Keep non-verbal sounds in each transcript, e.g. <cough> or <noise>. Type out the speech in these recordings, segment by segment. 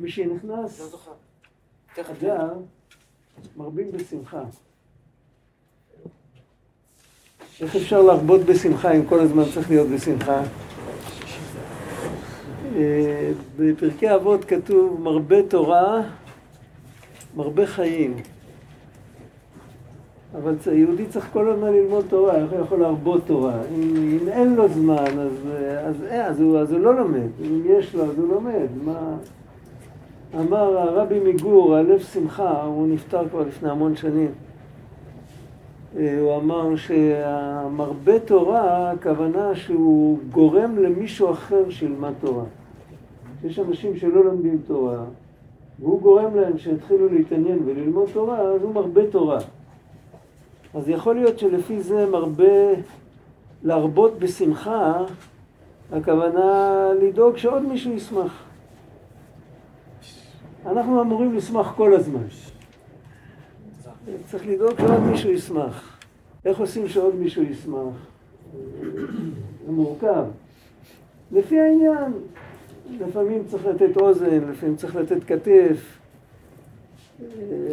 משנכנס לא. אדר, מרבים בשמחה. איך אפשר להרבות בשמחה אם כל הזמן צריך להיות בשמחה? אה, בפרקי אבות כתוב מרבה תורה, מרבה חיים. אבל יהודי צריך כל הזמן ללמוד תורה, איך הוא יכול להרבות תורה? אם, אם אין לו זמן, אז, אה, אז, אה, אז, הוא, אז הוא לא לומד. אם יש לו, אז הוא לומד. מה... אמר הרבי מגור, הלב שמחה, הוא נפטר כבר לפני המון שנים. אה, הוא אמר שהמרבה תורה, הכוונה שהוא גורם למישהו אחר שילמד תורה. יש אנשים שלא לומדים תורה, והוא גורם להם שיתחילו להתעניין וללמוד תורה, אז הוא מרבה תורה. אז יכול להיות שלפי זה מרבה להרבות בשמחה, הכוונה לדאוג שעוד מישהו ישמח. אנחנו אמורים לשמח כל הזמן. צריך לדאוג שעוד מישהו ישמח. איך עושים שעוד מישהו ישמח? זה מורכב. לפי העניין, לפעמים צריך לתת אוזן, לפעמים צריך לתת כתף.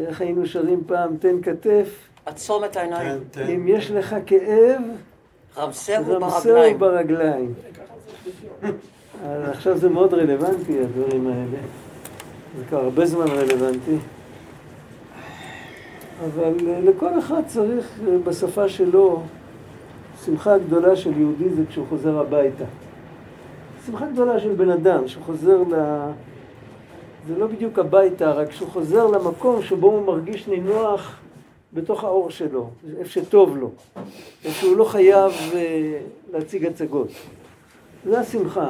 איך היינו שרים פעם, תן כתף. עצום את העיניים. אם יש לך כאב, רמסהו ברגליים. ברגליים. <laughs> אז עכשיו זה מאוד רלוונטי, הדברים האלה. זה כבר הרבה זמן רלוונטי. אבל אה, לכל אחד צריך אה, בשפה שלו, שמחה גדולה של יהודי זה כשהוא חוזר הביתה. שמחה גדולה של בן אדם שחוזר ל... זה לא בדיוק הביתה, רק כשהוא חוזר למקום שבו הוא מרגיש נינוח בתוך האור שלו, איפה שטוב לו, איפה שהוא לא חייב אה, להציג הצגות. זה השמחה.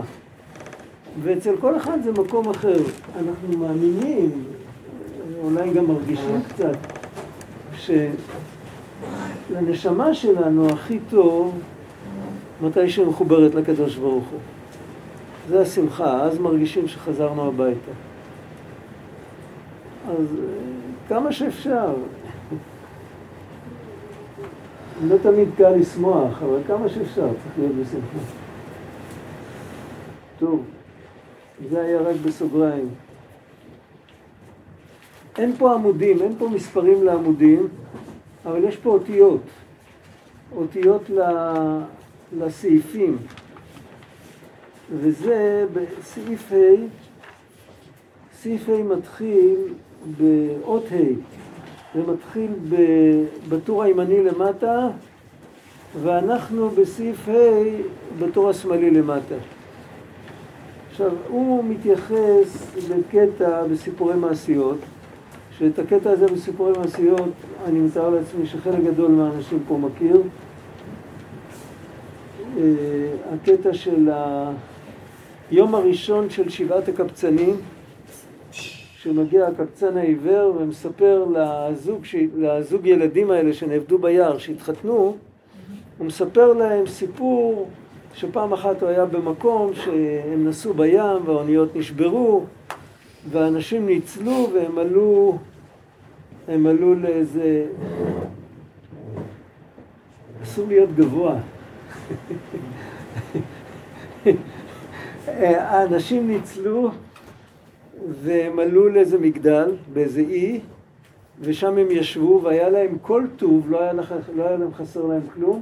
ואצל כל אחד זה מקום אחר. אנחנו מאמינים, אולי גם מרגישים קצת, שלנשמה שלנו הכי טוב מתי שהיא מחוברת לקדוש ברוך הוא. זה השמחה, אז מרגישים שחזרנו הביתה. אז כמה שאפשר. לא תמיד קל לשמוח, אבל כמה שאפשר צריך להיות בשמחה. טוב, זה היה רק בסוגריים. אין פה עמודים, אין פה מספרים לעמודים, אבל יש פה אותיות. אותיות לסעיפים. וזה בסעיף ה', סעיף ה' מתחיל באות ה', זה מתחיל בטור הימני למטה, ואנחנו בסעיף ה' בטור השמאלי למטה. עכשיו, הוא מתייחס לקטע בסיפורי מעשיות, שאת הקטע הזה בסיפורי מעשיות, אני מתאר לעצמי שחלק גדול מהאנשים פה מכיר. אה, הקטע של היום הראשון של שבעת הקבצנים, שמגיע הקבצן העיוור ומספר לזוג. לזוג ילדים האלה שנעבדו ביער, שהתחתנו, הוא מספר להם סיפור שפעם אחת הוא היה במקום שהם נסעו בים והאוניות נשברו ואנשים ניצלו והם עלו, הם עלו לאיזה... אסור להיות גבוה. <laughs> האנשים ניצלו והם עלו לאיזה מגדל, באיזה אי, ושם הם ישבו והיה להם כל טוב, לא היה. לא היה להם חסר להם כלום.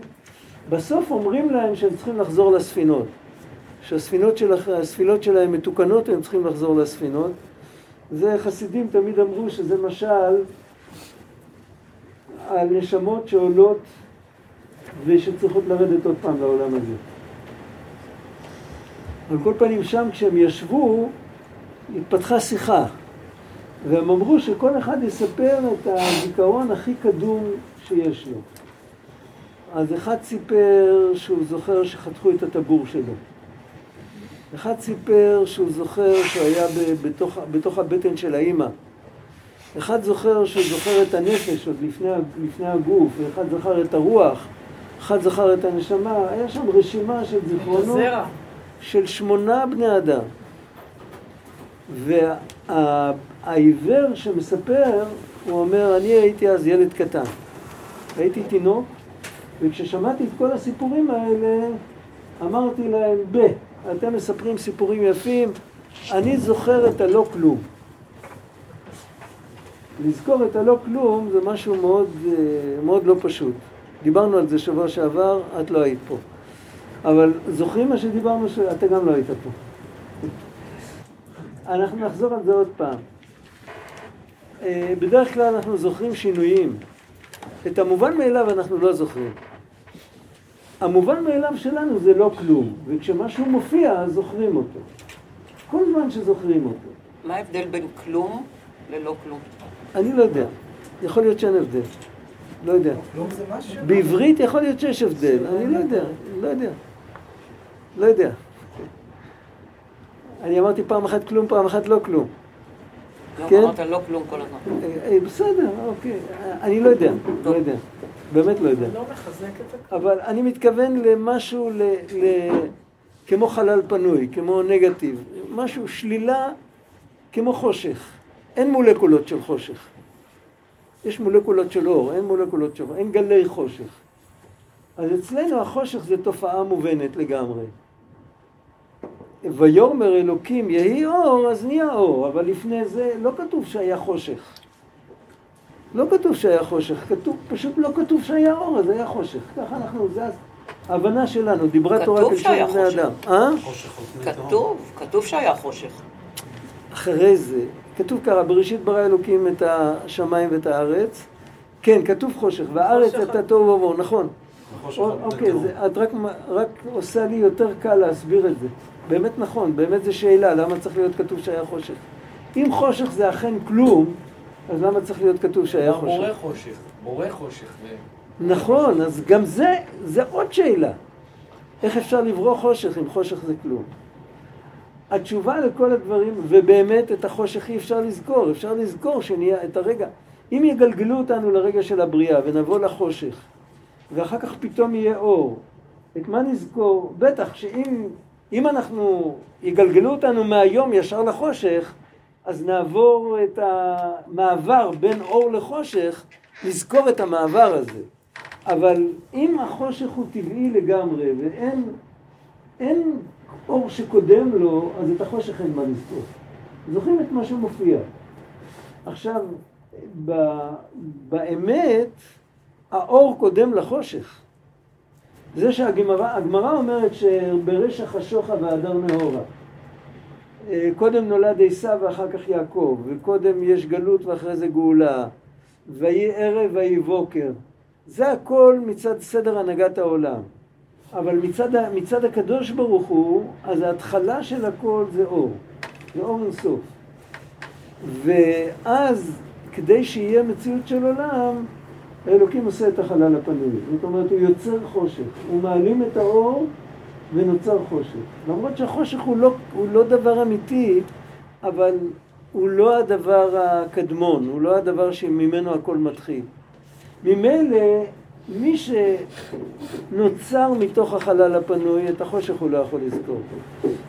בסוף אומרים להם שהם צריכים לחזור לספינות. שהספינות של... הספינות שלהם מתוקנות והם צריכים לחזור לספינות. זה חסידים תמיד אמרו שזה משל על נשמות שעולות ושצריכות לרדת עוד פעם לעולם הזה. על כל פנים שם כשהם ישבו התפתחה שיחה והם אמרו שכל אחד יספר את הזיכרון הכי קדום שיש לו. אז אחד סיפר שהוא זוכר שחתכו את הטבור שלו. אחד סיפר שהוא זוכר שהוא היה בתוך, בתוך הבטן של האימא. אחד זוכר שהוא זוכר את הנפש עוד לפני, לפני הגוף, ואחד זכר את הרוח, אחד זכר את הנשמה. היה שם רשימה של זיכרונות. של שמונה בני אדם. והעיוור שמספר, הוא אומר, אני הייתי אז ילד קטן. הייתי תינוק, וכששמעתי את כל הסיפורים האלה, אמרתי להם, ב, אתם מספרים סיפורים יפים, אני זוכר את הלא כלום. לזכור את הלא כלום זה משהו מאוד, אה, מאוד לא פשוט. דיברנו על זה שבוע שעבר, את לא היית פה. אבל זוכרים מה שדיברנו, אתה גם לא היית פה. אנחנו נחזור על זה עוד פעם. אה, בדרך כלל אנחנו זוכרים שינויים. את המובן מאליו אנחנו לא זוכרים. המובן מאליו שלנו זה לא כלום, וכשמשהו מופיע אז זוכרים אותו. כל זמן שזוכרים אותו. מה ההבדל בין כלום ללא כלום? אני לא יודע. יכול להיות שאין הבדל. לא יודע. בעברית יכול להיות שיש הבדל, אני לא יודע, לא יודע. לא יודע. אני אמרתי פעם אחת כלום, פעם אחת לא כלום. לא, כן? אמרת לא כלום כל הזמן. אה, אה, בסדר, אוקיי. אני לא יודע, לא יודע. באמת לא יודע. לא מחזק את זה. אבל אני מתכוון למשהו ל... ל... כמו חלל פנוי, כמו נגטיב. משהו, שלילה כמו חושך. אין מולקולות של חושך. יש מולקולות של אור, אין מולקולות של אור, אין גלי חושך. אז אצלנו החושך זה תופעה מובנת לגמרי. ויאמר אלוקים יהי אור, אז נהיה אור, אבל לפני זה לא כתוב שהיה חושך. לא כתוב שהיה חושך, כתוב, פשוט לא כתוב שהיה אור, אז היה חושך. ככה אנחנו, זה ההבנה שלנו, דיברה כתוב תורה שהיה כלשון בני חושך. אדם. אה? כתוב, כתוב שהיה חושך. אחרי זה, כתוב ככה, בראשית ברא אלוקים את השמיים ואת הארץ. כן, כתוב חושך, והארץ. הייתה תוהו ובוהו, נכון. אוקיי, את רק, רק עושה לי יותר קל להסביר את זה. באמת נכון, באמת זו שאלה, למה צריך להיות כתוב שהיה חושך? אם חושך זה אכן כלום, אז למה צריך להיות כתוב שהיה גם בורא חושך? חושך, בורא חושך. נכון, אז גם זה, זה עוד שאלה. איך אפשר לברוא חושך אם חושך זה כלום? התשובה לכל הדברים, ובאמת את החושך אי אפשר לזכור, אפשר לזכור שנהיה את הרגע. אם יגלגלו אותנו לרגע של הבריאה ונבוא לחושך, ואחר כך פתאום יהיה אור, את מה נזכור? בטח שאם אם אנחנו, יגלגלו אותנו מהיום ישר לחושך, אז נעבור את המעבר בין אור לחושך, נזכור את המעבר הזה. אבל אם החושך הוא טבעי לגמרי ואין אין אור שקודם לו, אז את החושך אין מה לזכור. זוכרים את מה שמופיע. עכשיו, ב, באמת, האור קודם לחושך. זה שהגמרא הגמרא אומרת שברשע חשוכה והדר נאורה. אה, קודם נולד עשיו ואחר כך יעקב, וקודם יש גלות ואחרי זה גאולה. ויהי ערב ויהי בוקר. זה הכל מצד סדר הנהגת העולם. אבל מצד, מצד הקדוש ברוך הוא, אז ההתחלה של הכל זה אור. זה אור אינסוף. ואז, כדי שיהיה מציאות של עולם, האלוקים עושה את החלל הפנוי. זאת אומרת, הוא יוצר חושך. הוא מעלים את האור ונוצר חושך. למרות שהחושך הוא לא, הוא לא דבר אמיתי, אבל הוא לא הדבר הקדמון, הוא לא הדבר שממנו הכל מתחיל. ממילא, מי שנוצר מתוך החלל הפנוי, את החושך הוא לא יכול לזכור.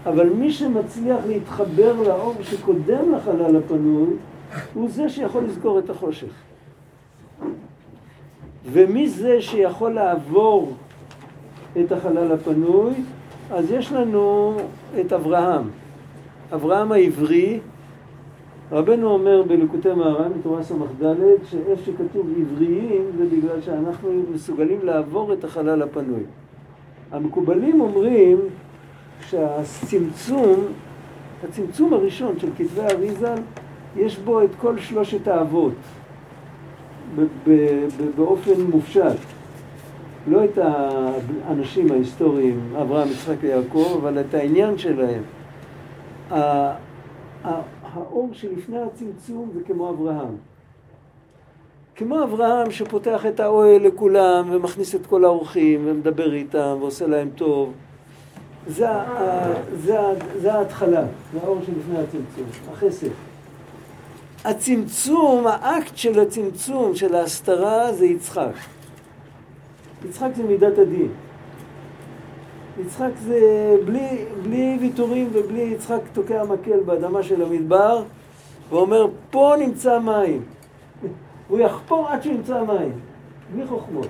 אבל מי שמצליח להתחבר לאור שקודם לחלל הפנוי, הוא זה שיכול לזכור את החושך. ומי זה שיכול לעבור את החלל הפנוי? אז יש לנו את אברהם. אברהם העברי, רבנו אומר בליקוטי מהר"ן, בתורה ס"ד, שאיפה שכתוב עבריים זה בגלל שאנחנו מסוגלים לעבור את החלל הפנוי. המקובלים אומרים שהצמצום, הצמצום הראשון של כתבי אריזל, יש בו את כל שלושת האבות, באופן מופשט. לא את האנשים ההיסטוריים, אברהם, יצחק ויעקב, אבל את העניין שלהם. האור שלפני הצמצום זה כמו אברהם. כמו אברהם שפותח את האוהל לכולם ומכניס את כל האורחים ומדבר איתם ועושה להם טוב. זה, זה, זה ההתחלה, זה האור שלפני הצמצום, החסד. הצמצום, האקט של הצמצום, של ההסתרה, זה יצחק. יצחק זה מידת הדין. יצחק זה בלי, בלי ויתורים ובלי יצחק תוקע מקל באדמה של המדבר ואומר פה נמצא מים. <laughs> הוא יחפור עד שימצא מים, בלי חוכמות.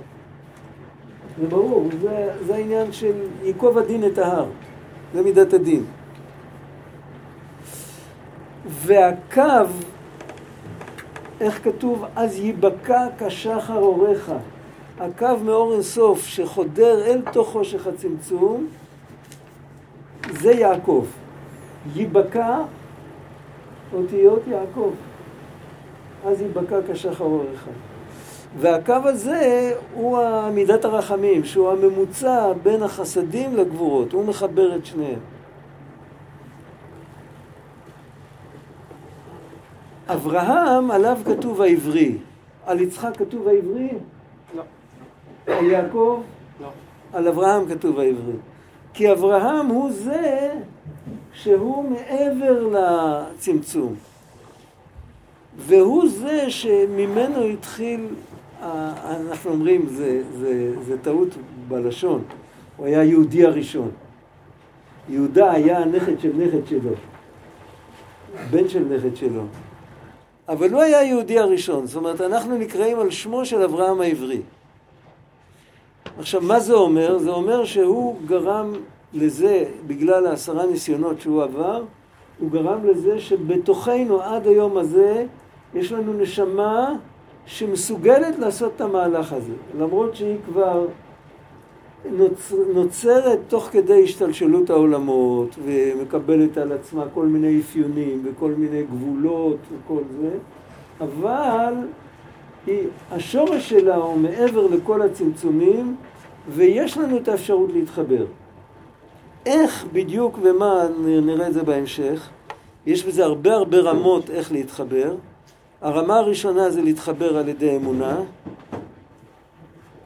זה ברור, זה, זה העניין של ייקוב הדין את ההר, זה מידת הדין. והקו איך כתוב? אז ייבקע כשחר אורך. הקו מאור אינסוף שחודר אל תוך חושך הצמצום, זה יעקב. ייבקע אותיות יעקב. אז ייבקע כשחר אורך. והקו הזה הוא מידת הרחמים, שהוא הממוצע בין החסדים לגבורות, הוא מחבר את שניהם. אברהם, עליו כתוב העברי. על יצחק כתוב העברי? לא. על יעקב? לא. על אברהם כתוב העברי. כי אברהם הוא זה שהוא מעבר לצמצום. והוא זה שממנו התחיל, אנחנו אומרים, זה, זה, זה טעות בלשון, הוא היה היהודי הראשון. יהודה היה הנכד של נכד שלו, בן של נכד שלו. אבל הוא היה היהודי הראשון, זאת אומרת, אנחנו נקראים על שמו של אברהם העברי. עכשיו, מה זה אומר? זה אומר שהוא גרם לזה, בגלל העשרה ניסיונות שהוא עבר, הוא גרם לזה שבתוכנו עד היום הזה יש לנו נשמה שמסוגלת לעשות את המהלך הזה, למרות שהיא כבר נוצר, נוצרת תוך כדי השתלשלות העולמות ומקבלת על עצמה כל מיני אפיונים וכל מיני גבולות וכל זה, אבל היא, השורש שלה הוא מעבר לכל הצמצומים ויש לנו את האפשרות להתחבר. איך בדיוק ומה, נראה את זה בהמשך. יש בזה הרבה הרבה רמות איך להתחבר. הרמה הראשונה זה להתחבר על ידי אמונה.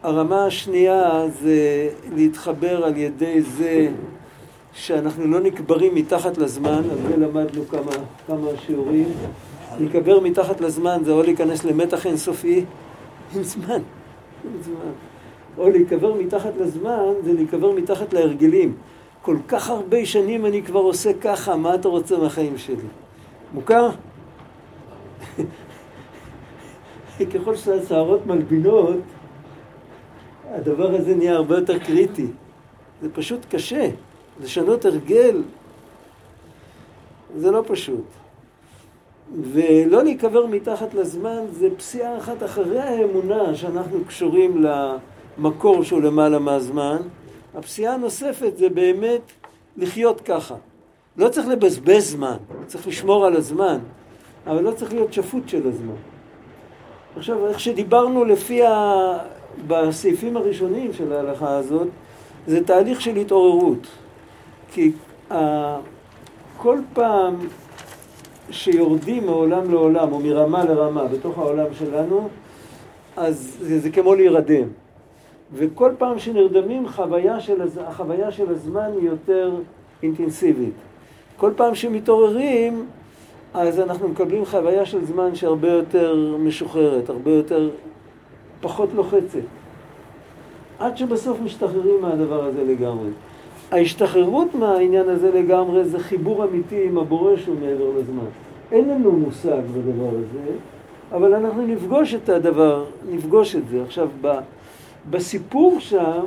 הרמה השנייה זה להתחבר על ידי זה שאנחנו לא נקברים מתחת לזמן, על זה למדנו כמה, כמה שיעורים. להיקבר מתחת לזמן זה או להיכנס למתח אינסופי, אין זמן, אין זמן. או להיקבר מתחת לזמן זה להיקבר מתחת להרגלים. כל כך הרבה שנים אני כבר עושה ככה, מה אתה רוצה מהחיים שלי? מוכר? <laughs> ככל שהשערות מלבינות, הדבר הזה נהיה הרבה יותר קריטי. זה פשוט קשה. לשנות הרגל זה לא פשוט. ולא להיקבר מתחת לזמן זה פסיעה אחת אחרי האמונה שאנחנו קשורים למקור שהוא למעלה מהזמן. הפסיעה הנוספת זה באמת לחיות ככה. לא צריך לבזבז זמן, צריך לשמור על הזמן, אבל לא צריך להיות שפוט של הזמן. עכשיו, איך שדיברנו לפי ה... בסעיפים הראשונים של ההלכה הזאת, זה תהליך של התעוררות. כי uh, כל פעם שיורדים מעולם לעולם, או מרמה לרמה, בתוך העולם שלנו, אז זה, זה כמו להירדם. וכל פעם שנרדמים, חוויה של, החוויה של הזמן היא יותר אינטנסיבית. כל פעם שמתעוררים, אז אנחנו מקבלים חוויה של זמן שהרבה יותר משוחררת, הרבה יותר פחות לוחצת. עד שבסוף משתחררים מהדבר הזה לגמרי. ההשתחררות מהעניין הזה לגמרי זה חיבור אמיתי עם הבורא שהוא מעבר לזמן. אין לנו מושג בדבר הזה, אבל אנחנו נפגוש את הדבר, נפגוש את זה. עכשיו, בסיפור שם,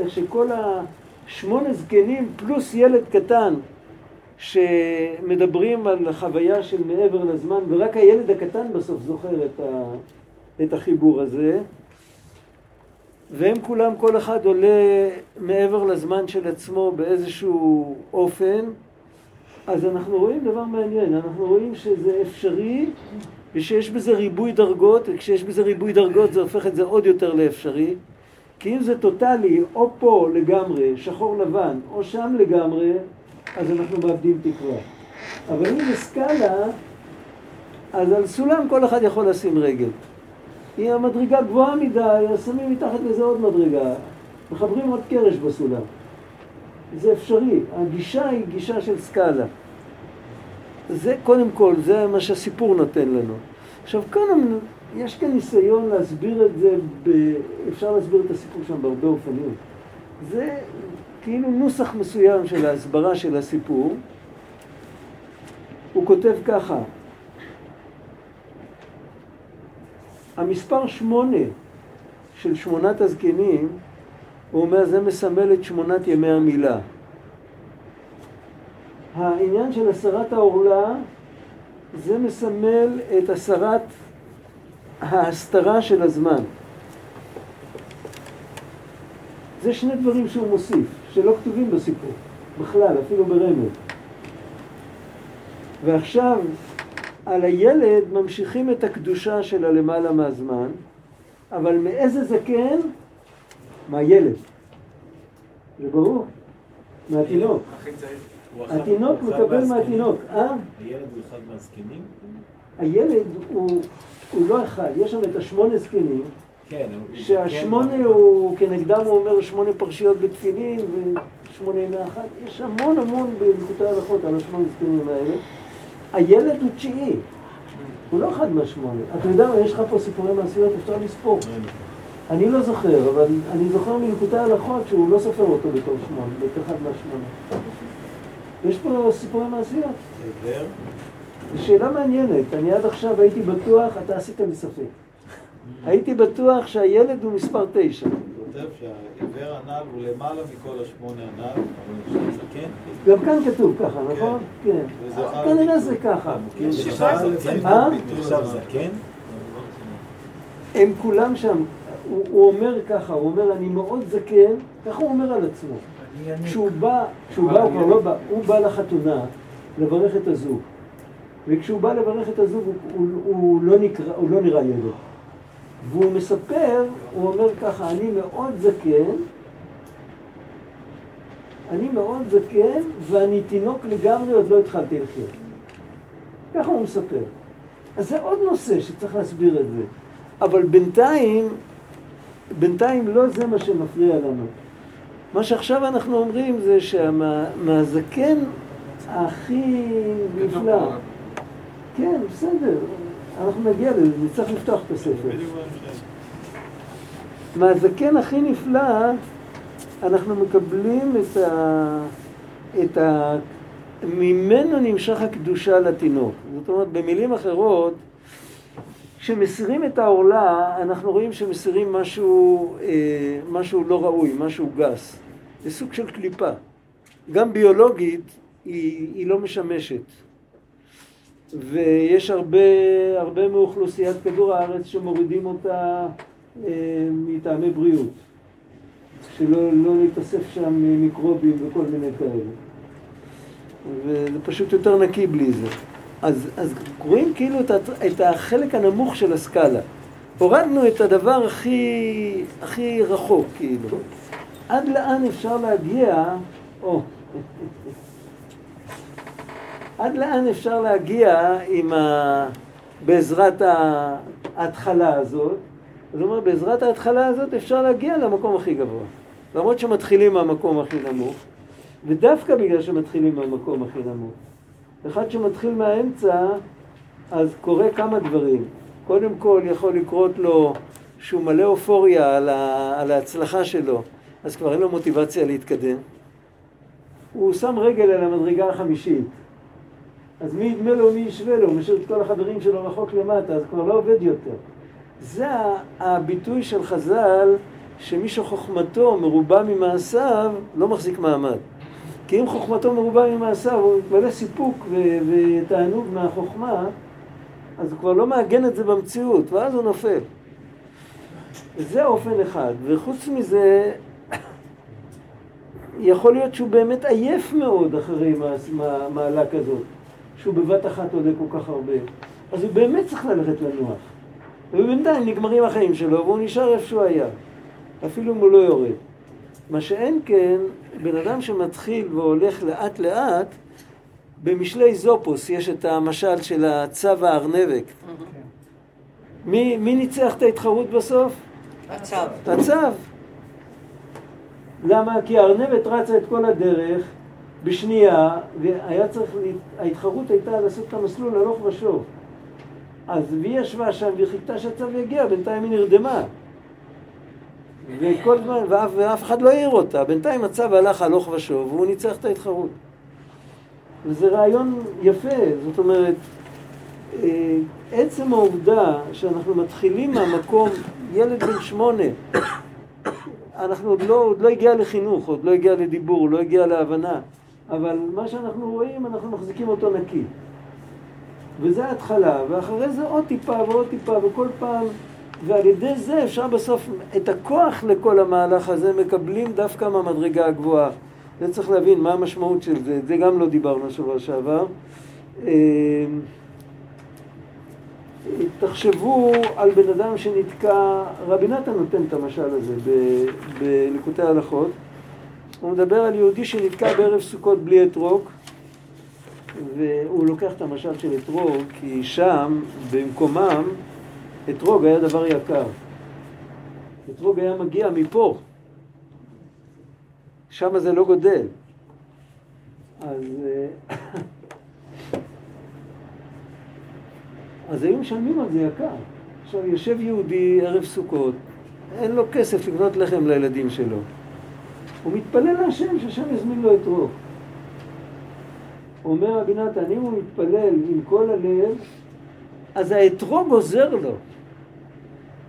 איך שכל השמונה זקנים פלוס ילד קטן שמדברים על חוויה של מעבר לזמן, ורק הילד הקטן בסוף זוכר את, ה, את החיבור הזה, והם כולם, כל אחד עולה מעבר לזמן של עצמו באיזשהו אופן, אז אנחנו רואים דבר מעניין, אנחנו רואים שזה אפשרי ושיש בזה ריבוי דרגות, וכשיש בזה ריבוי דרגות זה הופך את זה עוד יותר לאפשרי. כי אם זה טוטאלי, או פה לגמרי, שחור לבן, או שם לגמרי, אז אנחנו מאבדים תקווה. אבל אם זה סקאלה, אז על סולם כל אחד יכול לשים רגל. אם המדרגה גבוהה מדי, אז שמים מתחת לזה עוד מדרגה. מחברים עוד קרש בסולם. זה אפשרי. הגישה היא גישה של סקאלה. זה קודם כל, זה מה שהסיפור נותן לנו. עכשיו כאן יש כאן ניסיון להסביר את זה, ב... אפשר להסביר את הסיפור שם בהרבה אופנים. זה כאילו נוסח מסוים של ההסברה של הסיפור. הוא כותב ככה, המספר שמונה של שמונת הזקנים, הוא אומר, זה מסמל את שמונת ימי המילה. העניין של הסרת העורלה, זה מסמל את הסרת ההסתרה של הזמן. זה שני דברים שהוא מוסיף, שלא כתובים בסיפור, בכלל, אפילו ברמז. ועכשיו, על הילד ממשיכים את הקדושה של הלמעלה מהזמן, אבל מאיזה זקן? מהילד. זה ברור. מהתינוק. התינוק מקבל מהתינוק. אה? הילד הוא אחד מהזקנים? הילד הוא, הוא לא אחד, יש שם את השמונה זקנים, כן. הוא- שהשמונה כן, הוא, כנגדם הוא אומר שמונה פרשיות בתפילין ושמונה ימי אחת, יש המון המון בלקוטי הלכות על השמונה זקנים האלה. הילד הוא תשיעי, הוא לא אחד מהשמונה. אתה יודע מה, יש לך פה סיפורי מעשיות, אפשר לספור. אני לא זוכר, אבל אני זוכר מלקוטי הלכות שהוא לא סופר אותו בתור שמונה, בתור אחד מהשמונה. יש פה סיפורי מעשיות. זו שאלה מעניינת, אני עד עכשיו הייתי בטוח, אתה עשית לי ספק. הייתי בטוח שהילד הוא מספר תשע. כותב שהעיוור הנ"ל הוא למעלה מכל השמונה הנ"ל, זקן. גם כאן כתוב ככה, נכון? כן. וזה חל- כנראה זה ככה. נחשב זקן? אה? נחשב זקן? הם כולם שם, הוא, אומר ככה, הוא אומר אני מאוד זקן, ככה הוא אומר על עצמו. כשהוא בא, כשהוא בא, הוא כבר לא בא, הוא בא לחתונה לברך את הזוג. וכשהוא בא לברך את הזוג הוא, לא, הוא לא נראה ילד. והוא מספר, הוא אומר ככה, אני מאוד זקן, אני מאוד זקן ואני תינוק לגמרי, עוד לא התחלתי לחיות. ככה הוא מספר. אז זה עוד נושא שצריך להסביר את זה. אבל בינתיים, בינתיים לא זה מה שמפריע לנו. מה שעכשיו אנחנו אומרים זה שמהזקן הכי נפלא. כן, בסדר, אנחנו נגיע לזה, נצטרך לפתוח את הספר. מהזקן הכי נפלא אנחנו מקבלים את ה... את ה... ממנו נמשך הקדושה לתינוק. זאת אומרת, במילים אחרות, כשמסירים את העורלה, אנחנו רואים שמסירים משהו, אה, משהו לא ראוי, משהו גס. זה סוג של קליפה. גם ביולוגית היא, היא לא משמשת. ויש הרבה, הרבה מאוכלוסיית כדור הארץ שמורידים אותה אה, מטעמי בריאות. שלא לא להתאסף שם מיקרובים וכל מיני כאלה. וזה פשוט יותר נקי בלי זה. אז, אז רואים כאילו את, את החלק הנמוך של הסקאלה. הורדנו את הדבר הכי, הכי רחוק, כאילו. עד לאן אפשר להגיע, או, עד לאן אפשר להגיע עם ה... בעזרת ההתחלה הזאת. זאת אומרת, בעזרת ההתחלה הזאת אפשר להגיע למקום הכי גבוה. למרות שמתחילים מהמקום הכי נמוך, ודווקא בגלל שמתחילים מהמקום הכי נמוך. אחד שמתחיל מהאמצע, אז קורה כמה דברים. קודם כל יכול לקרות לו שהוא מלא אופוריה על, ה... על ההצלחה שלו, אז כבר אין לו מוטיבציה להתקדם. הוא שם רגל על המדרגה החמישית. אז מי ידמה לו, מי ישווה לו, הוא משאיר את כל החברים שלו רחוק למטה, אז כבר לא עובד יותר. זה הביטוי של חז"ל, שמי שחוכמתו מרובה ממעשיו, לא מחזיק מעמד. כי אם חוכמתו מרובה ממעשיו, הוא מתמלא סיפוק ו- ותענוג מהחוכמה, אז הוא כבר לא מעגן את זה במציאות, ואז הוא נופל. זה אופן אחד. וחוץ מזה, <coughs> יכול להיות שהוא באמת עייף מאוד אחרי מעלה כזאת, שהוא בבת אחת עולה כל כך הרבה. אז הוא באמת צריך ללכת לנוח. ובינתיים נגמרים החיים שלו, והוא נשאר איפה שהוא היה. אפילו אם הוא לא יורד. מה שאין כן, בן אדם שמתחיל והולך לאט לאט, במשלי זופוס יש את המשל של הצו הארנבק. מי, מי ניצח את ההתחרות בסוף? הצו. הצו. למה? כי הארנבת רצה את כל הדרך בשנייה, והיה צריך, ההתחרות הייתה לעשות את המסלול הלוך ושוב. אז והיא ישבה שם והיא חיכתה שהצו יגיע, בינתיים היא נרדמה. וכל זמן, ואף, ואף אחד לא העיר אותה, בינתיים הצו הלך הלוך ושוב, והוא ניצח את ההתחרות. וזה רעיון יפה, זאת אומרת, אה, עצם העובדה שאנחנו מתחילים מהמקום, ילד בן שמונה, אנחנו עוד לא, עוד לא הגיע לחינוך, עוד לא הגיע לדיבור, עוד לא הגיע להבנה, אבל מה שאנחנו רואים, אנחנו מחזיקים אותו נקי. וזה ההתחלה, ואחרי זה עוד טיפה ועוד טיפה, וכל פעם, ועל ידי זה אפשר בסוף, את הכוח לכל המהלך הזה מקבלים דווקא מהמדרגה הגבוהה. זה צריך להבין מה המשמעות של זה, זה גם לא דיברנו שבוע שעבר. אה, תחשבו על בן אדם שנתקע, רבי נתן נותן את המשל הזה בליקוטי ההלכות. הוא מדבר על יהודי שנתקע בערב סוכות בלי אתרוג, והוא לוקח את המשל של אתרוג, כי שם, במקומם, אתרוג היה דבר יקר. אתרוג היה מגיע מפה. שם זה לא גודל. אז, אה, <coughs> אז היו משלמים על זה יקר. עכשיו, יושב יהודי ערב סוכות, אין לו כסף לקנות לחם לילדים שלו. הוא מתפלל להשם שהשם יזמין לו את רוב. אומר רבי נתן, אם הוא מתפלל עם כל הלב, אז האתרוג עוזר לו.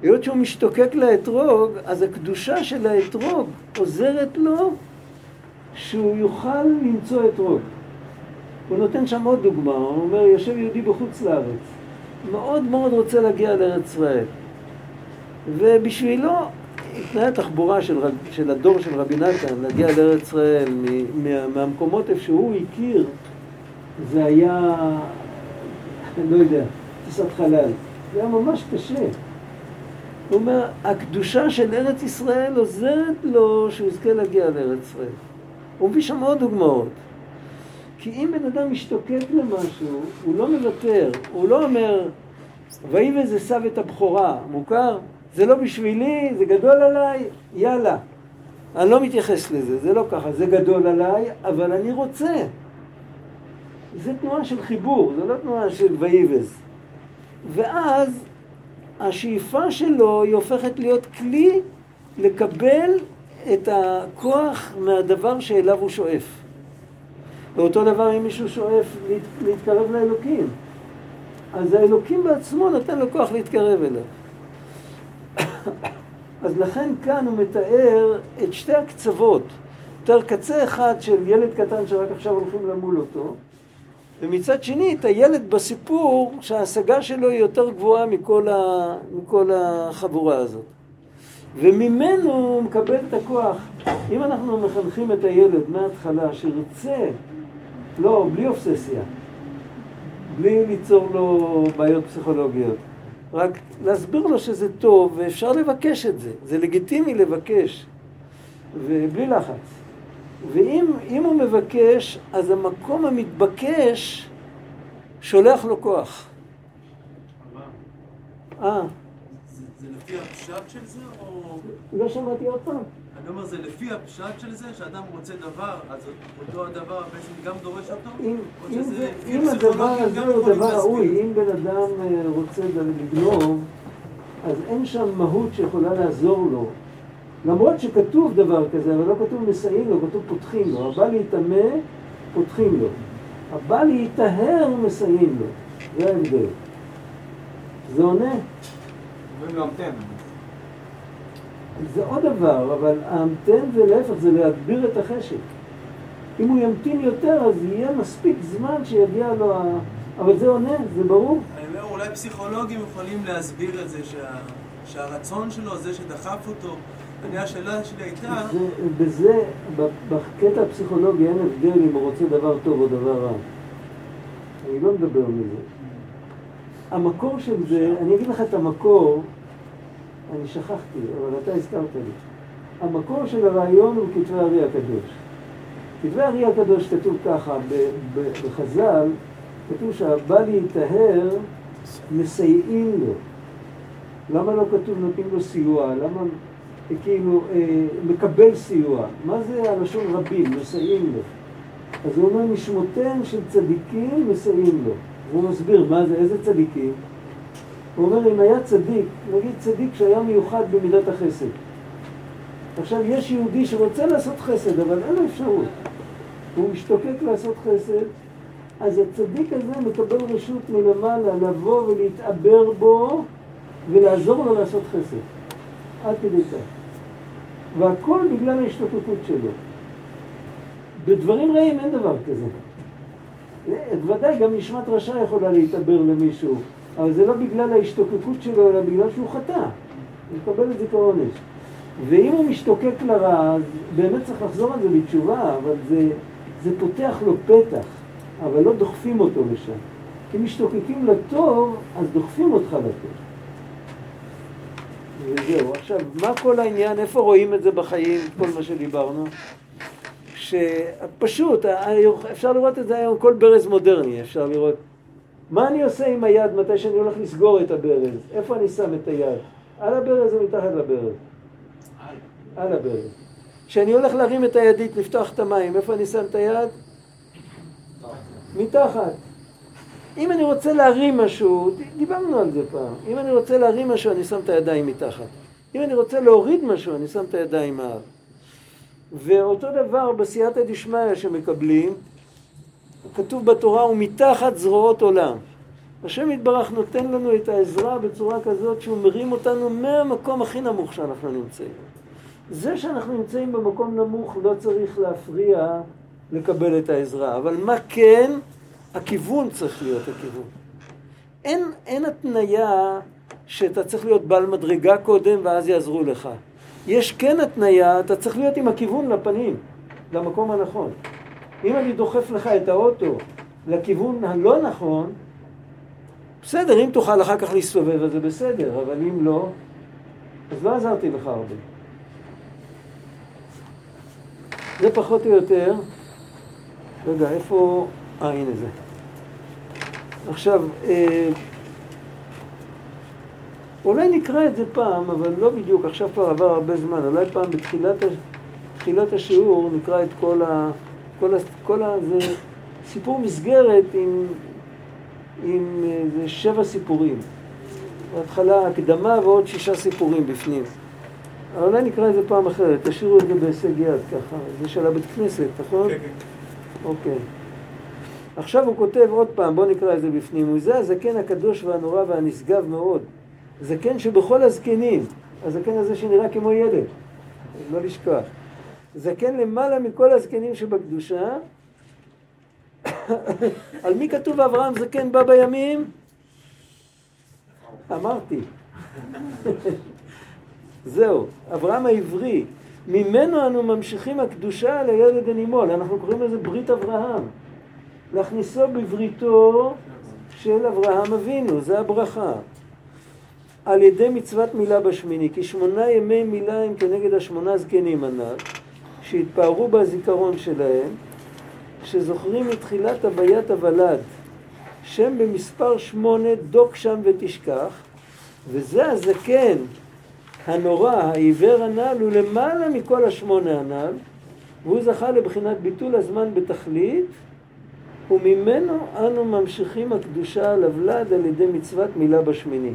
היות שהוא משתוקק לאתרוג, אז הקדושה של האתרוג עוזרת לו שהוא יוכל למצוא אתרוג. הוא נותן שם עוד דוגמה, הוא אומר, יושב יהודי בחוץ לארץ, מאוד מאוד רוצה להגיע לארץ ישראל. ובשבילו תנאי התחבורה של, של הדור של רבי נתן להגיע לארץ ישראל מה, מהמקומות איפה שהוא הכיר זה היה, אני לא יודע, טיסת חלל. זה היה ממש קשה. הוא אומר, הקדושה של ארץ ישראל עוזרת לו שהוא יזכה להגיע לארץ ישראל. הוא מביא שם עוד דוגמאות. כי אם בן אדם משתוקק למשהו, הוא לא מוותר, הוא לא אומר, ויהי וזה סב את הבכורה, מוכר? זה לא בשבילי, זה גדול עליי, יאללה. אני לא מתייחס לזה, זה לא ככה, זה גדול עליי, אבל אני רוצה. זה תנועה של חיבור, זה לא תנועה של וייבז. ואז השאיפה שלו היא הופכת להיות כלי לקבל את הכוח מהדבר שאליו הוא שואף. ואותו דבר אם מישהו שואף להתקרב לאלוקים. אז האלוקים בעצמו נותן לו כוח להתקרב אליו. אז לכן כאן הוא מתאר את שתי הקצוות. יותר קצה אחד של ילד קטן שרק עכשיו הולכים למול אותו, ומצד שני את הילד בסיפור שההשגה שלו היא יותר גבוהה מכל, ה... מכל החבורה הזאת. וממנו הוא מקבל את הכוח. אם אנחנו מחנכים את הילד מההתחלה שירצה, לא, בלי אובססיה, בלי ליצור לו בעיות פסיכולוגיות, רק להסביר לו שזה טוב ואפשר לבקש את זה, זה לגיטימי לבקש, ובלי לחץ. ואם הוא מבקש, אז המקום המתבקש שולח לו כוח. אה. זה לפי הפשט של זה, או... לא שמעתי עוד פעם. אני אומר, זה לפי הפשט של זה, שאדם רוצה דבר, אז אותו הדבר בעצם גם דורש אותו? אם, אם, זה, אם הדבר הזה הוא דבר ראוי, אם בן אדם אה, רוצה לגנוב, אז אין שם מהות שיכולה לעזור לו. למרות שכתוב דבר כזה, אבל לא כתוב מסייעים לו, כתוב פותחים לו. הבא להיטמא, פותחים לו. הבא להיטהר, מסייעים לו. זה ההבדל. זה עונה? אומרים לו המתן. זה עוד דבר, אבל ההמתן זה להפך, זה להגביר את החשק. אם הוא ימתין יותר, אז יהיה מספיק זמן שיגיע לו ה... אבל זה עונה, זה ברור. אני אומר, אולי פסיכולוגים יכולים להסביר את זה, שה... שהרצון שלו, זה שדחף אותו, אני, השאלה שלי הייתה... זה, בזה, בקטע הפסיכולוגי אין הבדל אם הוא רוצה דבר טוב או דבר רע. אני לא מדבר מזה. המקור של זה, אני אגיד לך את המקור, אני שכחתי, אבל אתה הזכרת לי. המקור של הרעיון הוא כתבי הארי הקדוש. כתבי הארי הקדוש כתוב ככה, בחז"ל, כתוב שהבא להיטהר מסייעים לו. למה לא כתוב נותנים לו סיוע? למה כאילו אה, מקבל סיוע? מה זה הלשון רבים? מסייעים לו. אז הוא אומר, משמותיהם של צדיקים מסייעים לו. והוא מסביר מה זה, איזה צדיקים? הוא אומר, אם היה צדיק, נגיד צדיק שהיה מיוחד במידת החסד. עכשיו, יש יהודי שרוצה לעשות חסד, אבל אין לו אפשרות. הוא משתוקק לעשות חסד, אז הצדיק הזה מקבל רשות מלמעלה לבוא ולהתעבר בו ולעזור לו לעשות חסד. עד כדי כך. והכל בגלל ההשתוקקות שלו. בדברים רעים אין דבר כזה. ודאי גם נשמת רשע יכולה להתעבר למישהו, אבל זה לא בגלל ההשתוקקות שלו, אלא בגלל שהוא חטא. הוא מקבל את זה כעונש. ואם הוא משתוקק לרע, אז באמת צריך לחזור על זה בתשובה, אבל זה, זה פותח לו פתח, אבל לא דוחפים אותו לשם. כי משתוקקים לטוב, אז דוחפים אותך לטוב. וזהו. עכשיו, מה כל העניין? איפה רואים את זה בחיים, כל מה שדיברנו? שפשוט, אפשר לראות את זה היום, כל ברז מודרני אפשר לראות. מה אני עושה עם היד מתי שאני הולך לסגור את הברז? איפה אני שם את היד? על הברז או מתחת לברז? על הברז. כשאני הולך להרים את הידית, לפתוח את המים, איפה אני שם את היד? מתחת. אם אני רוצה להרים משהו, דיברנו על זה פעם, אם אני רוצה להרים משהו, אני שם את הידיים מתחת. אם אני רוצה להוריד משהו, אני שם את הידיים מעל. ואותו דבר בסייעתא דשמיא שמקבלים, כתוב בתורה, הוא מתחת זרועות עולם. השם יתברך נותן לנו את העזרה בצורה כזאת שהוא מרים אותנו מהמקום הכי נמוך שאנחנו נמצאים. זה שאנחנו נמצאים במקום נמוך לא צריך להפריע לקבל את העזרה, אבל מה כן? הכיוון צריך להיות הכיוון. אין, אין התניה שאתה צריך להיות בעל מדרגה קודם ואז יעזרו לך. יש כן התניה, אתה צריך להיות עם הכיוון לפנים, למקום הנכון. אם אני דוחף לך את האוטו לכיוון הלא נכון, בסדר, אם תוכל אחר כך להסתובב אז זה בסדר, אבל אם לא, אז לא עזרתי לך הרבה. זה פחות או יותר, רגע, איפה... אה, הנה זה. עכשיו, אה, אולי נקרא את זה פעם, אבל לא בדיוק, עכשיו כבר עבר הרבה זמן, אולי פעם בתחילת תחילת השיעור נקרא את כל ה... כל ה... כל ה... זה סיפור מסגרת עם, עם איזה שבע סיפורים. בהתחלה הקדמה ועוד שישה סיפורים בפנים. אבל אולי נקרא את זה פעם אחרת, תשאירו את זה בהישג יד ככה, זה של הבית כנסת, נכון? כן, כן. אוקיי. עכשיו הוא כותב עוד פעם, בואו נקרא את זה בפנים. וזה הזקן הקדוש והנורא והנשגב מאוד. זקן שבכל הזקנים, הזקן הזה שנראה כמו ילד, לא לשכוח. זקן למעלה מכל הזקנים שבקדושה. על מי כתוב אברהם זקן בא בימים? אמרתי. זהו, אברהם העברי. ממנו אנו ממשיכים הקדושה לילד הנימול. אנחנו קוראים לזה ברית אברהם. להכניסו בבריתו של אברהם אבינו, זה הברכה. על ידי מצוות מילה בשמיני, כי שמונה ימי מילה הם כנגד השמונה זקנים הנ"ל, שהתפארו בזיכרון שלהם, שזוכרים מתחילת הוויית הוולד, שם במספר שמונה דוק שם ותשכח, וזה הזקן הנורא, העיוור הנ"ל, הוא למעלה מכל השמונה הנ"ל, והוא זכה לבחינת ביטול הזמן בתכלית, וממנו אנו ממשיכים הקדושה על הוולד על ידי מצוות מילה בשמיני.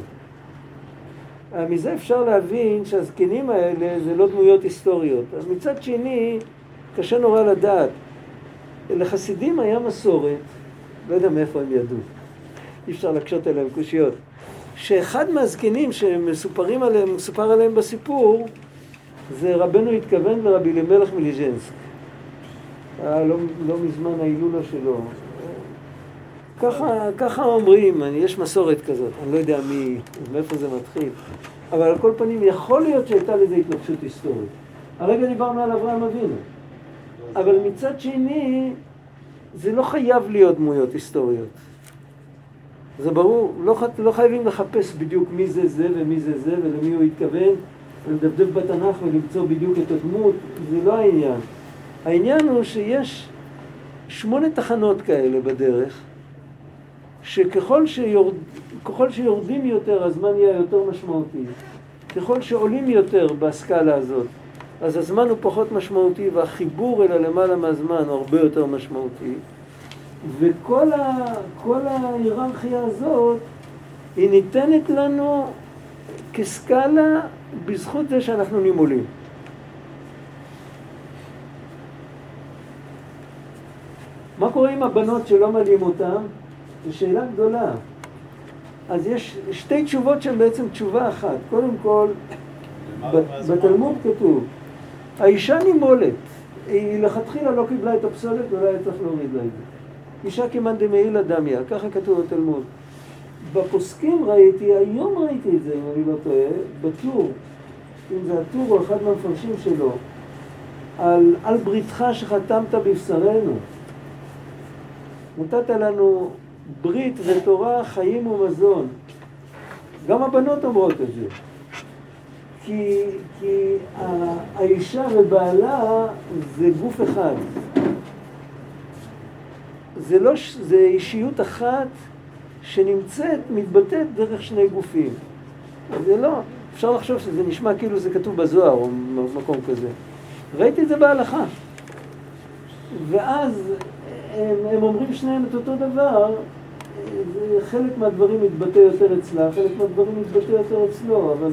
אה, מזה אפשר להבין שהזקנים האלה זה לא דמויות היסטוריות. מצד שני, קשה נורא לדעת. לחסידים היה מסורת, לא יודע מאיפה הם ידעו, אי אפשר להקשות עליהם קושיות, שאחד מהזקנים שמסופרים עליהם, מסופר עליהם בסיפור, זה רבנו התכוון לרבי אלימלך מליז'נסק. היה לא, לא מזמן ההילולה שלו. ככה, ככה אומרים, יש מסורת כזאת, אני לא יודע מי, מאיפה זה מתחיל, אבל על כל פנים יכול להיות שהייתה לזה התנגשות היסטורית. הרגע דיברנו על אברהם אבינו, אבל מצד שני, זה לא חייב להיות דמויות היסטוריות. זה ברור, לא, לא חייבים לחפש בדיוק מי זה זה ומי זה זה ולמי הוא התכוון, ולדפדף בתנ"ך ולמצוא בדיוק את הדמות, זה לא העניין. העניין הוא שיש שמונה תחנות כאלה בדרך, שככל שיורד, שיורדים יותר הזמן יהיה יותר משמעותי. ככל שעולים יותר בסקאלה הזאת, אז הזמן הוא פחות משמעותי והחיבור אל הלמעלה מהזמן הוא הרבה יותר משמעותי. וכל ההיררכיה הזאת היא ניתנת לנו כסקאלה בזכות זה שאנחנו נימולים. מה קורה עם הבנות שלא מלאים אותן? זו שאלה גדולה. אז יש שתי תשובות שהן בעצם תשובה אחת. קודם כל, בתלמוד כתוב, האישה נימולת, היא לכתחילה לא קיבלה את הפסולת, אולי היה צריך להוריד לה את זה. אישה כמאן דמעילה דמיה, ככה כתוב בתלמוד. בפוסקים ראיתי, היום ראיתי את זה, אם אני לא טועה, בטור, אם זה הטור או אחד מהמפרשים שלו, על, על בריתך שחתמת בבשרנו. נתת לנו ברית ותורה, חיים ומזון. גם הבנות אומרות את זה. כי, כי האישה ובעלה זה גוף אחד. זה לא, זה אישיות אחת שנמצאת, מתבטאת דרך שני גופים. זה לא, אפשר לחשוב שזה נשמע כאילו זה כתוב בזוהר או במקום כזה. ראיתי את זה בהלכה. ואז הם, הם אומרים שניהם את אותו דבר, חלק מהדברים מתבטא יותר אצלה, חלק מהדברים מתבטא יותר אצלו, אבל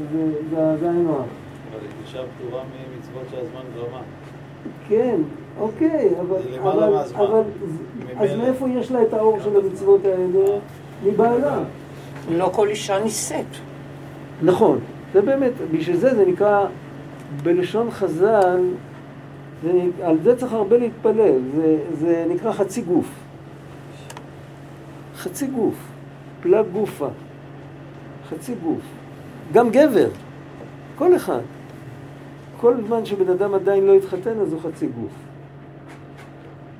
זה היינו הך. אבל אישה פטורה ממצוות שהזמן גרמה. כן, אוקיי, אבל, אבל, אבל אז מאיפה יש לה את האור של המצוות האלה? מבעלה. לא כל אישה נישאת. נכון, זה באמת, בשביל זה זה נקרא, בלשון חז"ל, זה, על זה צריך הרבה להתפלל, זה, זה נקרא חצי גוף. חצי גוף, פלג גופה, חצי גוף. גם גבר, כל אחד. כל זמן שבן אדם עדיין לא התחתן, אז הוא חצי גוף.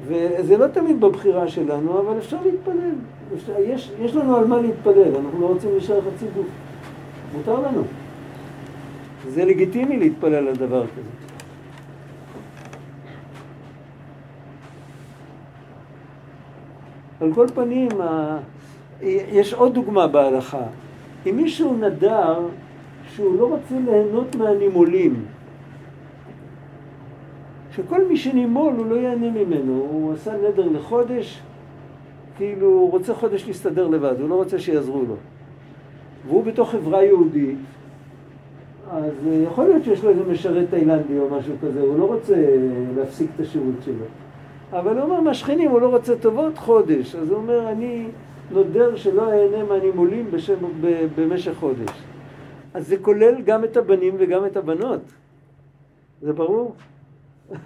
וזה לא תמיד בבחירה שלנו, אבל אפשר להתפלל. יש, יש לנו על מה להתפלל, אנחנו לא רוצים להישאר חצי גוף. מותר לנו. זה לגיטימי להתפלל על דבר כזה. על כל פנים, יש עוד דוגמה בהלכה. אם מישהו נדר שהוא לא רוצה ליהנות מהנימולים, שכל מי שנימול הוא לא ייהנה ממנו, הוא עשה נדר לחודש, כאילו הוא רוצה חודש להסתדר לבד, הוא לא רוצה שיעזרו לו. והוא בתוך חברה יהודית, אז יכול להיות שיש לו איזה משרת תאילנדי או משהו כזה, הוא לא רוצה להפסיק את השירות שלו. אבל הוא אומר, מהשכנים הוא לא רוצה טובות חודש, אז הוא אומר, אני נודר שלא אהנה מהנימולים במשך חודש. אז זה כולל גם את הבנים וגם את הבנות. זה ברור? <laughs>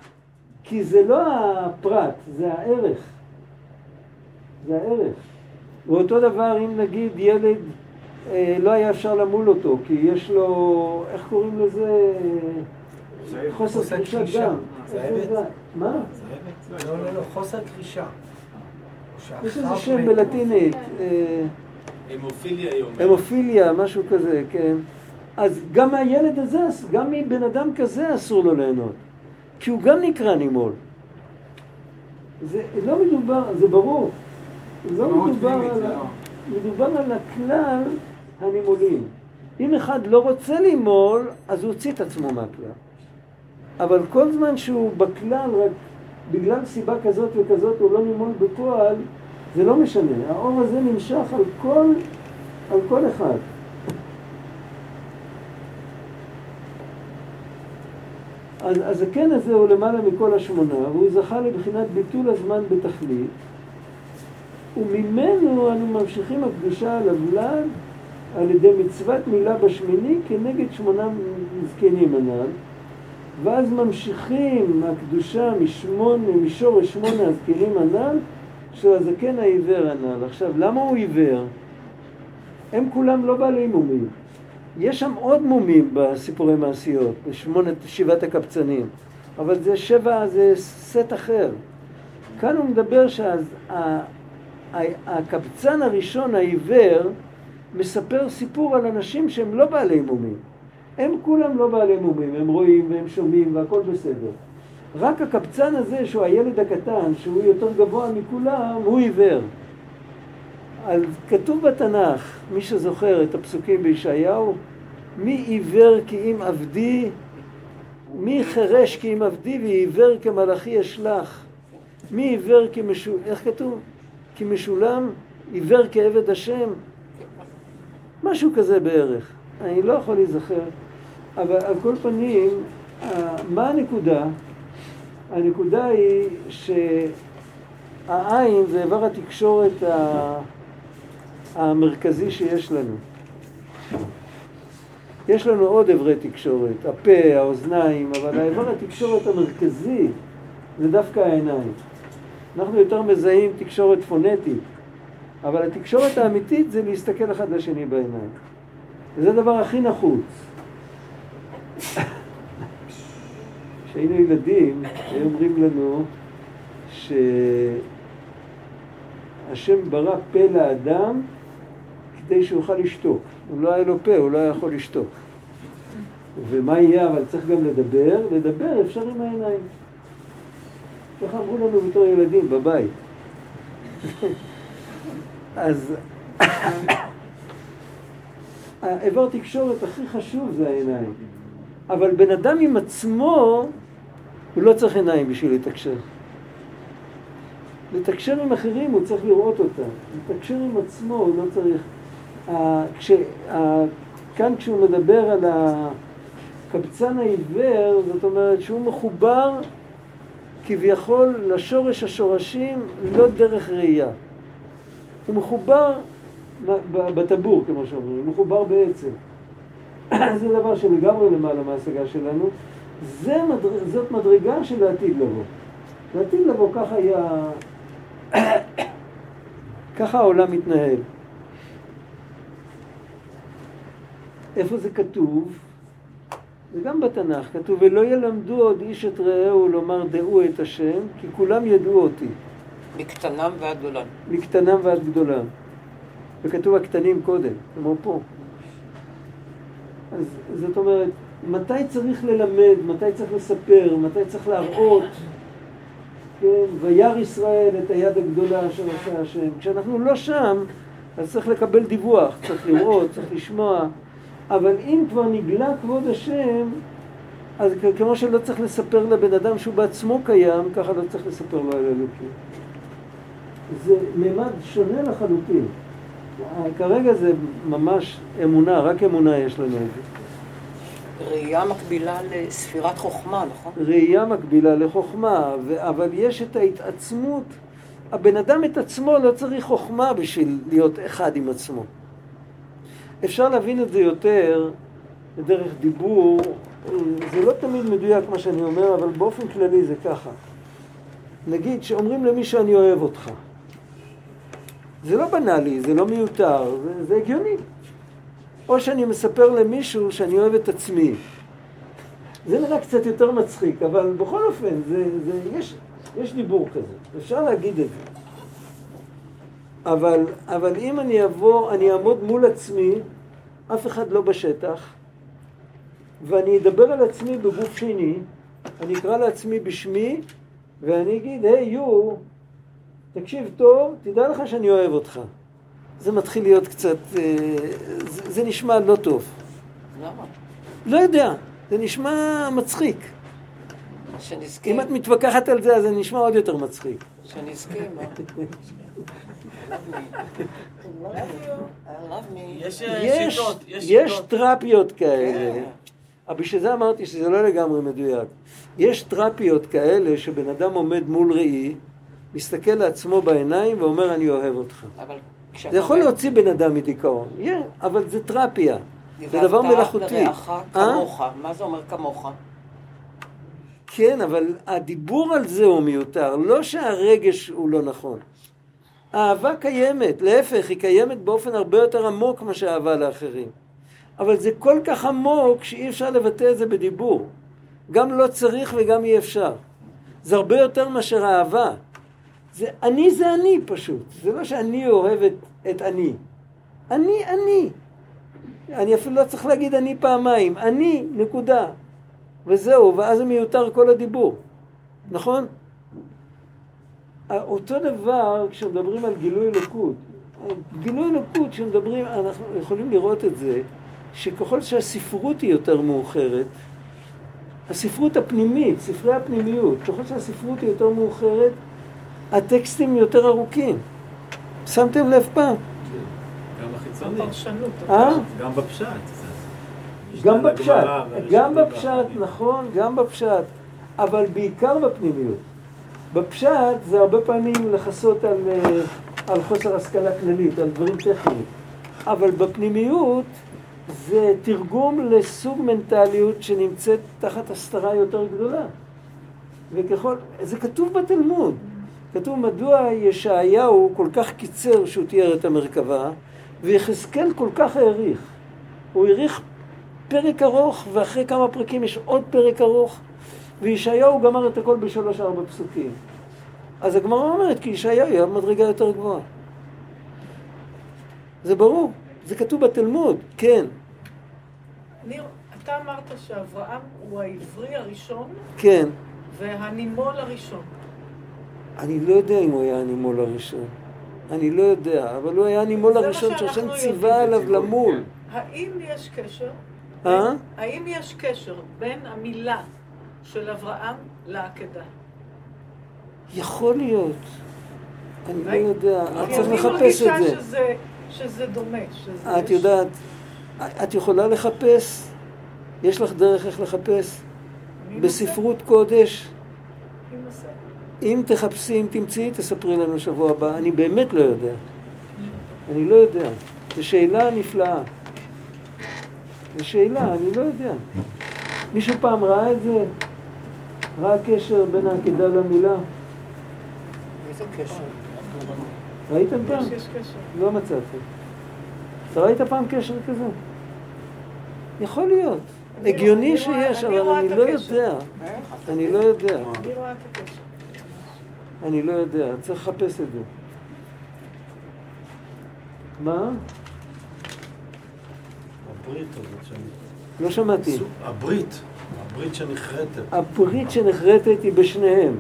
כי זה לא הפרט, זה הערך. זה הערך. ואותו דבר אם נגיד ילד, אה, לא היה אפשר למול אותו, כי יש לו, איך קוראים לזה? חוסר קרישת דם. מה? לא, לא, לא, חוסר קרישה. יש איזה שם בלטינית. אה, המופיליה היום. המופיליה, משהו כזה, כן. אז גם מהילד הזה, גם מבן אדם כזה אסור לו ליהנות. כי הוא גם נקרא נימול. זה לא מדובר, זה ברור. לא מדובר על, לא. מדובר על הכלל הנימולים. אם אחד לא רוצה לימול, אז הוא הוציא את עצמו מהכלל. אבל כל זמן שהוא בכלל, רק בגלל סיבה כזאת וכזאת הוא לא נימול בפועל, זה לא משנה. האור הזה נמשך על כל, על כל אחד. אז הזקן הזה הוא למעלה מכל השמונה, והוא זכה לבחינת ביטול הזמן בתכלית, וממנו אנו ממשיכים הקדושה על הוולד על ידי מצוות מילה בשמיני כנגד שמונה זקנים הנ"ל, ואז ממשיכים הקדושה משמונה, משורש שמונה הזקנים הנ"ל של הזקן העיוור הנ"ל. עכשיו, למה הוא עיוור? הם כולם לא בעלי מומים. יש שם עוד מומים בסיפורי מעשיות, בשמונת, שבעת הקבצנים, אבל זה שבע, זה סט אחר. כאן הוא מדבר שהקבצן הראשון, העיוור, מספר סיפור על אנשים שהם לא בעלי מומים. הם כולם לא בעלי מומים, הם רואים והם שומעים והכל בסדר. רק הקבצן הזה, שהוא הילד הקטן, שהוא יותר גבוה מכולם, הוא עיוור. אז כתוב בתנ"ך, מי שזוכר את הפסוקים בישעיהו, מי עיוור כי אם עבדי, מי חירש כי אם עבדי ועיוור כמלאכי אשלח. מי עיוור כי משולם, איך כתוב? כי משולם, עיוור כעבד השם. משהו כזה בערך. אני לא יכול להיזכר, אבל על כל פנים, מה הנקודה? הנקודה היא שהעין זה איבר התקשורת המרכזי שיש לנו. יש לנו עוד אברי תקשורת, הפה, האוזניים, אבל האיבר התקשורת המרכזי זה דווקא העיניים. אנחנו יותר מזהים תקשורת פונטית, אבל התקשורת האמיתית זה להסתכל אחד לשני בעיניים. וזה הדבר הכי נחוץ. כשהיינו ילדים, היו אומרים לנו שהשם ברא פה לאדם כדי שהוא יוכל לשתוק. אם לא היה לו פה, הוא לא היה יכול לשתוק. ומה יהיה, אבל צריך גם לדבר, לדבר אפשר עם העיניים. ככה אמרו לנו בתור ילדים בבית. אז <coughs> האיבר תקשורת הכי חשוב זה העיניים. אבל בן אדם עם עצמו, הוא לא צריך עיניים בשביל לתקשר. לתקשר עם אחרים הוא צריך לראות אותם. לתקשר עם עצמו הוא לא צריך... כש, כאן כשהוא מדבר על הקבצן העיוור, זאת אומרת שהוא מחובר כביכול לשורש השורשים לא דרך ראייה. הוא מחובר בטבור, כמו שאומרים, הוא מחובר בעצם. <coughs> זה דבר שלגמרי למעלה מההשגה שלנו. זה מדרג, זאת מדרגה של העתיד לבוא. לעתיד לבוא ככה היה... <coughs> ככה העולם מתנהל. איפה זה כתוב? זה גם בתנ"ך, כתוב ולא ילמדו עוד איש את רעהו לומר דעו את השם, כי כולם ידעו אותי. מקטנם ועד גדולם. מקטנם ועד גדולם. וכתוב הקטנים קודם, כמו פה. אז זאת אומרת, מתי צריך ללמד, מתי צריך לספר, מתי צריך להראות, כן, וירא ישראל את היד הגדולה אשר עשה השם. כשאנחנו לא שם, אז צריך לקבל דיווח, צריך לראות, צריך לשמוע. אבל אם כבר נגלה כבוד השם, אז כמו שלא צריך לספר לבן אדם שהוא בעצמו קיים, ככה לא צריך לספר לו על אלוקים. זה מימד שונה לחלוטין. כרגע זה ממש אמונה, רק אמונה יש לנו. ראייה מקבילה לספירת חוכמה, נכון? ראייה מקבילה לחוכמה, ו- אבל יש את ההתעצמות. הבן אדם את עצמו לא צריך חוכמה בשביל להיות אחד עם עצמו. אפשר להבין את זה יותר דרך דיבור, זה לא תמיד מדויק מה שאני אומר, אבל באופן כללי זה ככה. נגיד שאומרים למישהו אני אוהב אותך. זה לא בנאלי, זה לא מיותר, זה, זה הגיוני. או שאני מספר למישהו שאני אוהב את עצמי. זה נראה קצת יותר מצחיק, אבל בכל אופן, זה, זה, יש, יש דיבור כזה, אפשר להגיד את זה. אבל, אבל אם אני אבוא, אני אעמוד מול עצמי, אף אחד לא בשטח, ואני אדבר על עצמי בגוף שני, אני אקרא לעצמי בשמי, ואני אגיד, היי hey, יו, תקשיב טוב, תדע לך שאני אוהב אותך. זה מתחיל להיות קצת, אה, זה, זה נשמע לא טוב. למה? לא יודע, זה נשמע מצחיק. שנזכה. אם את מתווכחת על זה, אז זה נשמע עוד יותר מצחיק. שנזכה, מה? יש יש, אה, שיטות, יש. תרפיות כאלה, כן. אבל בשביל זה אמרתי שזה לא לגמרי מדויק. יש תרפיות כאלה שבן אדם עומד מול ראי, מסתכל לעצמו בעיניים ואומר אני אוהב אותך. זה יכול להוציא בן אדם מדיכאון, yeah, אבל זה תרפיה, זה דבר "ואהבת מלאכותי. לרעך אה? כמוך, מה זה אומר כמוך? כן, אבל הדיבור על זה הוא מיותר, לא שהרגש הוא לא נכון. האהבה קיימת, להפך, היא קיימת באופן הרבה יותר עמוק מאשר אהבה לאחרים. אבל זה כל כך עמוק שאי אפשר לבטא את זה בדיבור. גם לא צריך וגם אי אפשר. זה הרבה יותר מאשר אהבה. זה אני זה אני פשוט. זה לא שאני אוהב את, את אני. אני, אני. אני אפילו לא צריך להגיד אני פעמיים. אני, נקודה. וזהו, ואז מיותר כל הדיבור. נכון? אותו דבר כשמדברים על גילוי אלוקות. גילוי אלוקות, כשמדברים, אנחנו יכולים לראות את זה, שככל שהספרות היא יותר מאוחרת, הספרות הפנימית, ספרי הפנימיות, ככל שהספרות היא יותר מאוחרת, הטקסטים יותר ארוכים. שמתם לב פעם? גם החיצוני. הפרשנות. אה? גם בפשט. גם בפשט, גם בפשט. נכון, גם בפשט, אבל בעיקר בפנימיות. בפשט זה הרבה פעמים לכסות על, אה, על חוסר השכלה כללית, על דברים טכניים. אבל בפנימיות זה תרגום לסוג מנטליות שנמצאת תחת הסתרה יותר גדולה. וככל, זה כתוב בתלמוד. כתוב מדוע ישעיהו כל כך קיצר שהוא תיאר את המרכבה, ויחזקאל כל כך העריך. הוא העריך פרק ארוך, ואחרי כמה פרקים יש עוד פרק ארוך, וישעיהו גמר את הכל בשלוש-ארבע פסוקים. אז הגמרא אומרת, כי ישעיהו היה במדרגה יותר גבוהה. זה ברור, זה כתוב בתלמוד, כן, ניר, אתה אמרת שאברהם הוא העברי הראשון כן. והנימול הראשון. אני לא יודע אם הוא היה הנימול הראשון. אני לא יודע, אבל הוא היה הנימול הראשון שהשם. ציווה עליו למול. האם יש קשר? אה? האם יש קשר בין המילה של אברהם לעקדה? יכול להיות. אני לא ראי? יודע, כי צריך לחפש את זה. שזה, שזה דומה. שזה את יודעת, את יכולה לחפש? יש לך דרך איך לחפש? אני בספרות קודש? אני. אם תחפשי, אם תמצאי, תספרי לנו שבוע הבא. אני באמת לא יודע. אני לא יודע. זו שאלה נפלאה. זו שאלה, אני לא יודע. מישהו פעם ראה את זה? ראה קשר בין העקדה למילה? איזה קשר? ראיתם פעם? לא מצאתי. אתה ראית פעם קשר כזה? יכול להיות. אני הגיוני אני שיש, אני אבל רואה אני את לא. יודע. אני לא יודע. אני לא יודע, צריך לחפש את זה. מה? הברית הזאת שאני... לא שמעתי. הברית, הברית שנכרתת. הברית שנחרטת היא בשניהם.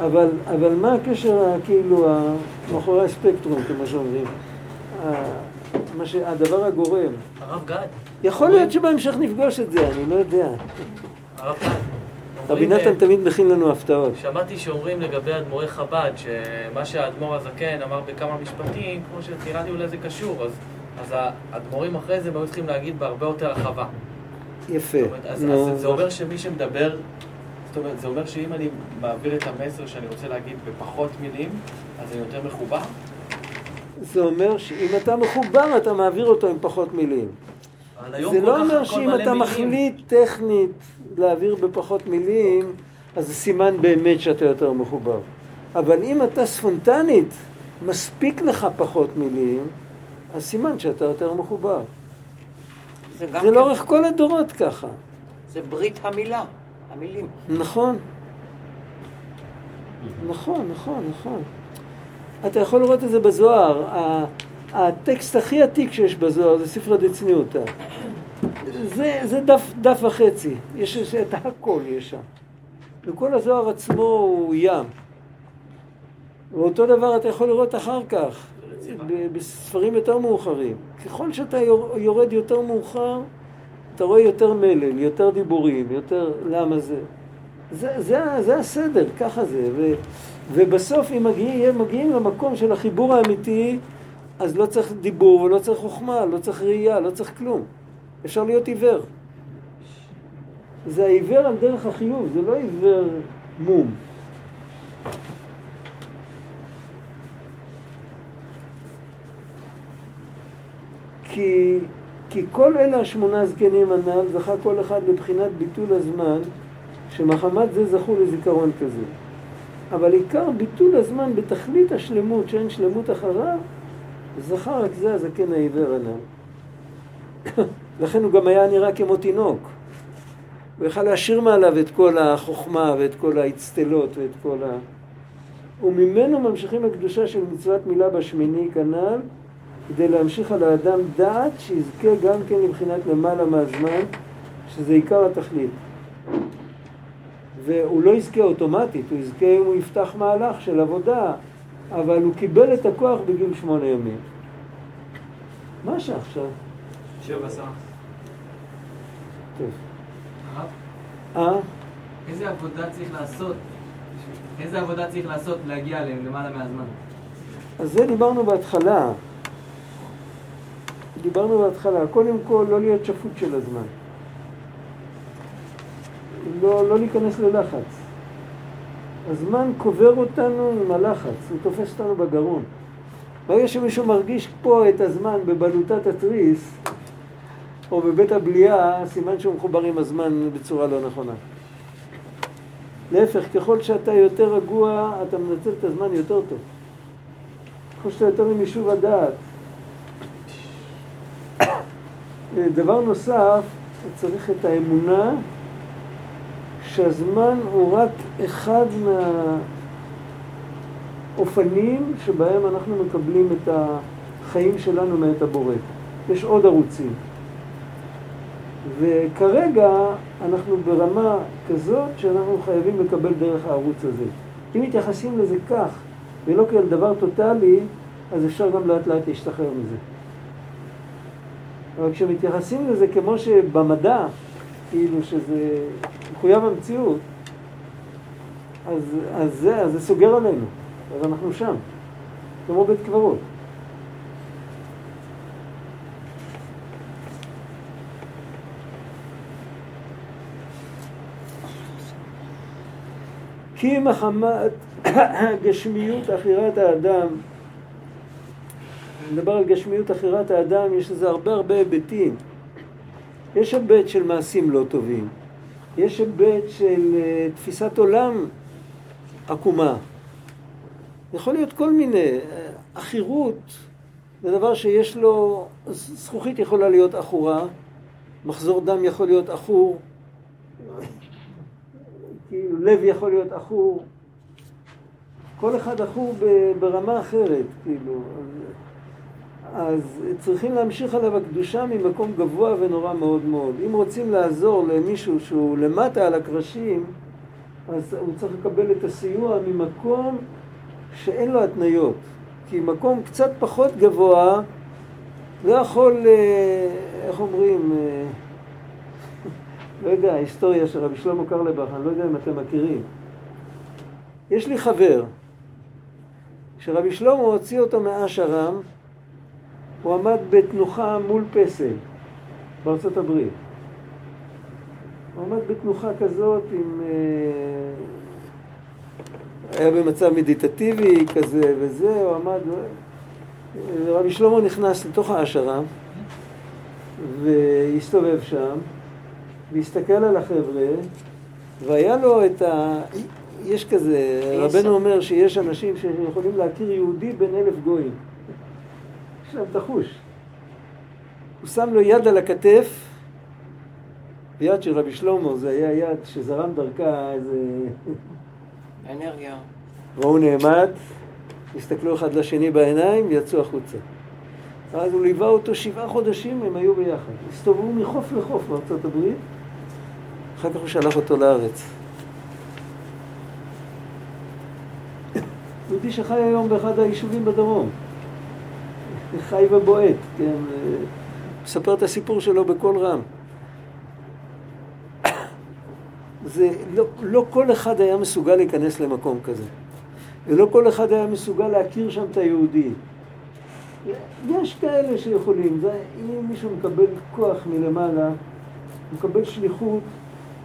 אבל, אבל מה הקשר, כאילו, מאחורי הספקטרום, כמו שאומרים? מה ש... הדבר הגורם. הרב גד, יכול להיות שבהמשך נפגוש את זה, אני לא יודע. הרב גד. רבי נתן תמיד מכין לנו הפתעות. שמעתי שאומרים לגבי אדמו"רי חב"ד, שמה שהאדמו"ר הזקן אמר בכמה משפטים, כמו שנראה לי אולי זה קשור, אז, אז האדמו"רים אחרי זה היו צריכים להגיד בהרבה יותר הרחבה. יפה. אומרת, אז, נו, אז זה אומר שמי שמדבר, זאת אומרת, זה אומר שאם אני מעביר את המסר שאני רוצה להגיד בפחות מילים, אז אני יותר מחובר? זה אומר שאם אתה מחובר, אתה מעביר אותו עם פחות מילים. זה לא אומר שאם אתה. מחליט טכנית להעביר בפחות מילים, אז זה סימן באמת שאתה יותר מחובר. אבל אם אתה ספונטנית, מספיק לך פחות מילים, אז סימן שאתה יותר מחובר. זה זה כן- לאורך כל הדורות ככה. זה ברית המילה, המילים. נכון. נכון, נכון, נכון. אתה יכול לראות את זה בזוהר. הטקסט הכי עתיק שיש בזוהר זה ספרא דצניותא. זה, זה דף, דף וחצי. יש את הכל יש שם. וכל הזוהר עצמו הוא ים. ואותו דבר אתה יכול לראות אחר כך, בספרים יותר מאוחרים. ככל שאתה יור- יורד יותר מאוחר, אתה רואה יותר מלל, יותר דיבורים, יותר למה זה. זה, זה, זה הסדר, ככה זה. ו, ובסוף אם מגיעים, מגיעים למקום של החיבור האמיתי, אז לא צריך דיבור ולא צריך חוכמה, לא צריך ראייה, לא צריך כלום. אפשר להיות עיוור. זה העיוור על דרך החיוב, זה לא עיוור מום. כי, כי כל אלה השמונה זקנים הנ"ל זכה כל אחד לבחינת ביטול הזמן, שמחמת זה זכו לזיכרון כזה. אבל עיקר ביטול הזמן בתכלית השלמות, שאין שלמות אחריו, זכה רק זה הזקן העיוור הנ"ל. לכן הוא גם היה נראה כמו תינוק. הוא יכל להשאיר מעליו את כל החוכמה ואת כל האצטלות ואת כל ה... וממנו ממשיכים הקדושה של מצוות מילה בשמיני כנ"ל, כדי להמשיך על האדם דעת שיזכה גם כן לבחינת למעלה מהזמן, שזה עיקר התכלית. והוא לא יזכה אוטומטית, הוא יזכה אם הוא יפתח מהלך של עבודה, אבל הוא קיבל את הכוח בגיל שמונה ימים. מה השעה עכשיו? שבע עשרה. טוב. הרב, אה? איזה עבודה צריך לעשות? איזה עבודה צריך לעשות להגיע ל- למעלה מהזמן? אז זה דיברנו בהתחלה. דיברנו בהתחלה. קודם כל, לא להיות שפוט של הזמן. לא, לא להיכנס ללחץ. הזמן קובר אותנו עם הלחץ, הוא תופס אותנו בגרון. ברגע שמישהו מרגיש פה את הזמן בבלוטת התריס, או בבית הבליעה, סימן שהוא מחובר עם הזמן בצורה לא נכונה. להפך, ככל שאתה יותר רגוע, אתה מנצל את הזמן יותר טוב. ככל שאתה יותר עם יישוב הדעת. דבר נוסף, צריך את האמונה שהזמן הוא רק אחד מהאופנים שבהם אנחנו מקבלים את החיים שלנו מאת הבורא. יש עוד ערוצים. וכרגע אנחנו ברמה כזאת שאנחנו חייבים לקבל דרך הערוץ הזה. אם מתייחסים לזה כך ולא כאל דבר טוטאלי, אז אפשר גם לאט לאט להשתחרר מזה. אבל כשמתייחסים לזה כמו שבמדע, כאילו שזה מחויב המציאות, אז, אז, זה, אז זה סוגר עלינו, אז אנחנו שם, כמו בית קברות. כי מחמת <coughs> גשמיות עכירת האדם, נדבר על גשמיות עכירת האדם, יש לזה הרבה הרבה היבטים. יש היבט של מעשים לא טובים, יש היבט של uh, תפיסת עולם עקומה. יכול להיות כל מיני, עכירות זה דבר שיש לו, זכוכית יכולה להיות עכורה, מחזור דם יכול להיות עכור, כאילו לב יכול להיות עכור, כל אחד עכור ברמה אחרת, כאילו. אז צריכים להמשיך עליו הקדושה ממקום גבוה ונורא מאוד מאוד. אם רוצים לעזור למישהו שהוא למטה על הקרשים, אז הוא צריך לקבל את הסיוע ממקום שאין לו התניות. כי מקום קצת פחות גבוה לא יכול, אה, איך אומרים, אה, <laughs> לא יודע, ההיסטוריה של רבי שלמה קרלבך, אני לא יודע אם אתם מכירים. יש לי חבר, שרבי שלמה הוציא אותו מאשרם, הוא עמד בתנוחה מול פסל בארצות הברית. הוא עמד בתנוחה כזאת עם... היה במצב מדיטטיבי כזה וזה, הוא עמד... רבי שלמה נכנס לתוך האשרם והסתובב שם והסתכל על החבר'ה והיה לו את ה... יש כזה, רבנו אומר שיש אנשים שיכולים להכיר יהודי בין אלף גויים. יש להם תחוש. הוא שם לו יד על הכתף, ביד של רבי שלמה, זה היה יד שזרם דרכה איזה... אנרגיה. והוא נעמד, הסתכלו אחד לשני בעיניים ויצאו החוצה. אז הוא ליווה אותו שבעה חודשים, הם היו ביחד. הסתובבו מחוף לחוף בארצות הברית, אחר כך הוא שלח אותו לארץ. יהודי שחי היום באחד היישובים בדרום. חי ובועט, כן, מספר את הסיפור שלו בקול רם. זה, לא, לא כל אחד היה מסוגל להיכנס למקום כזה. ולא כל אחד היה מסוגל להכיר שם את היהודי. יש כאלה שיכולים, זה, אם מישהו מקבל כוח מלמעלה, הוא מקבל שליחות,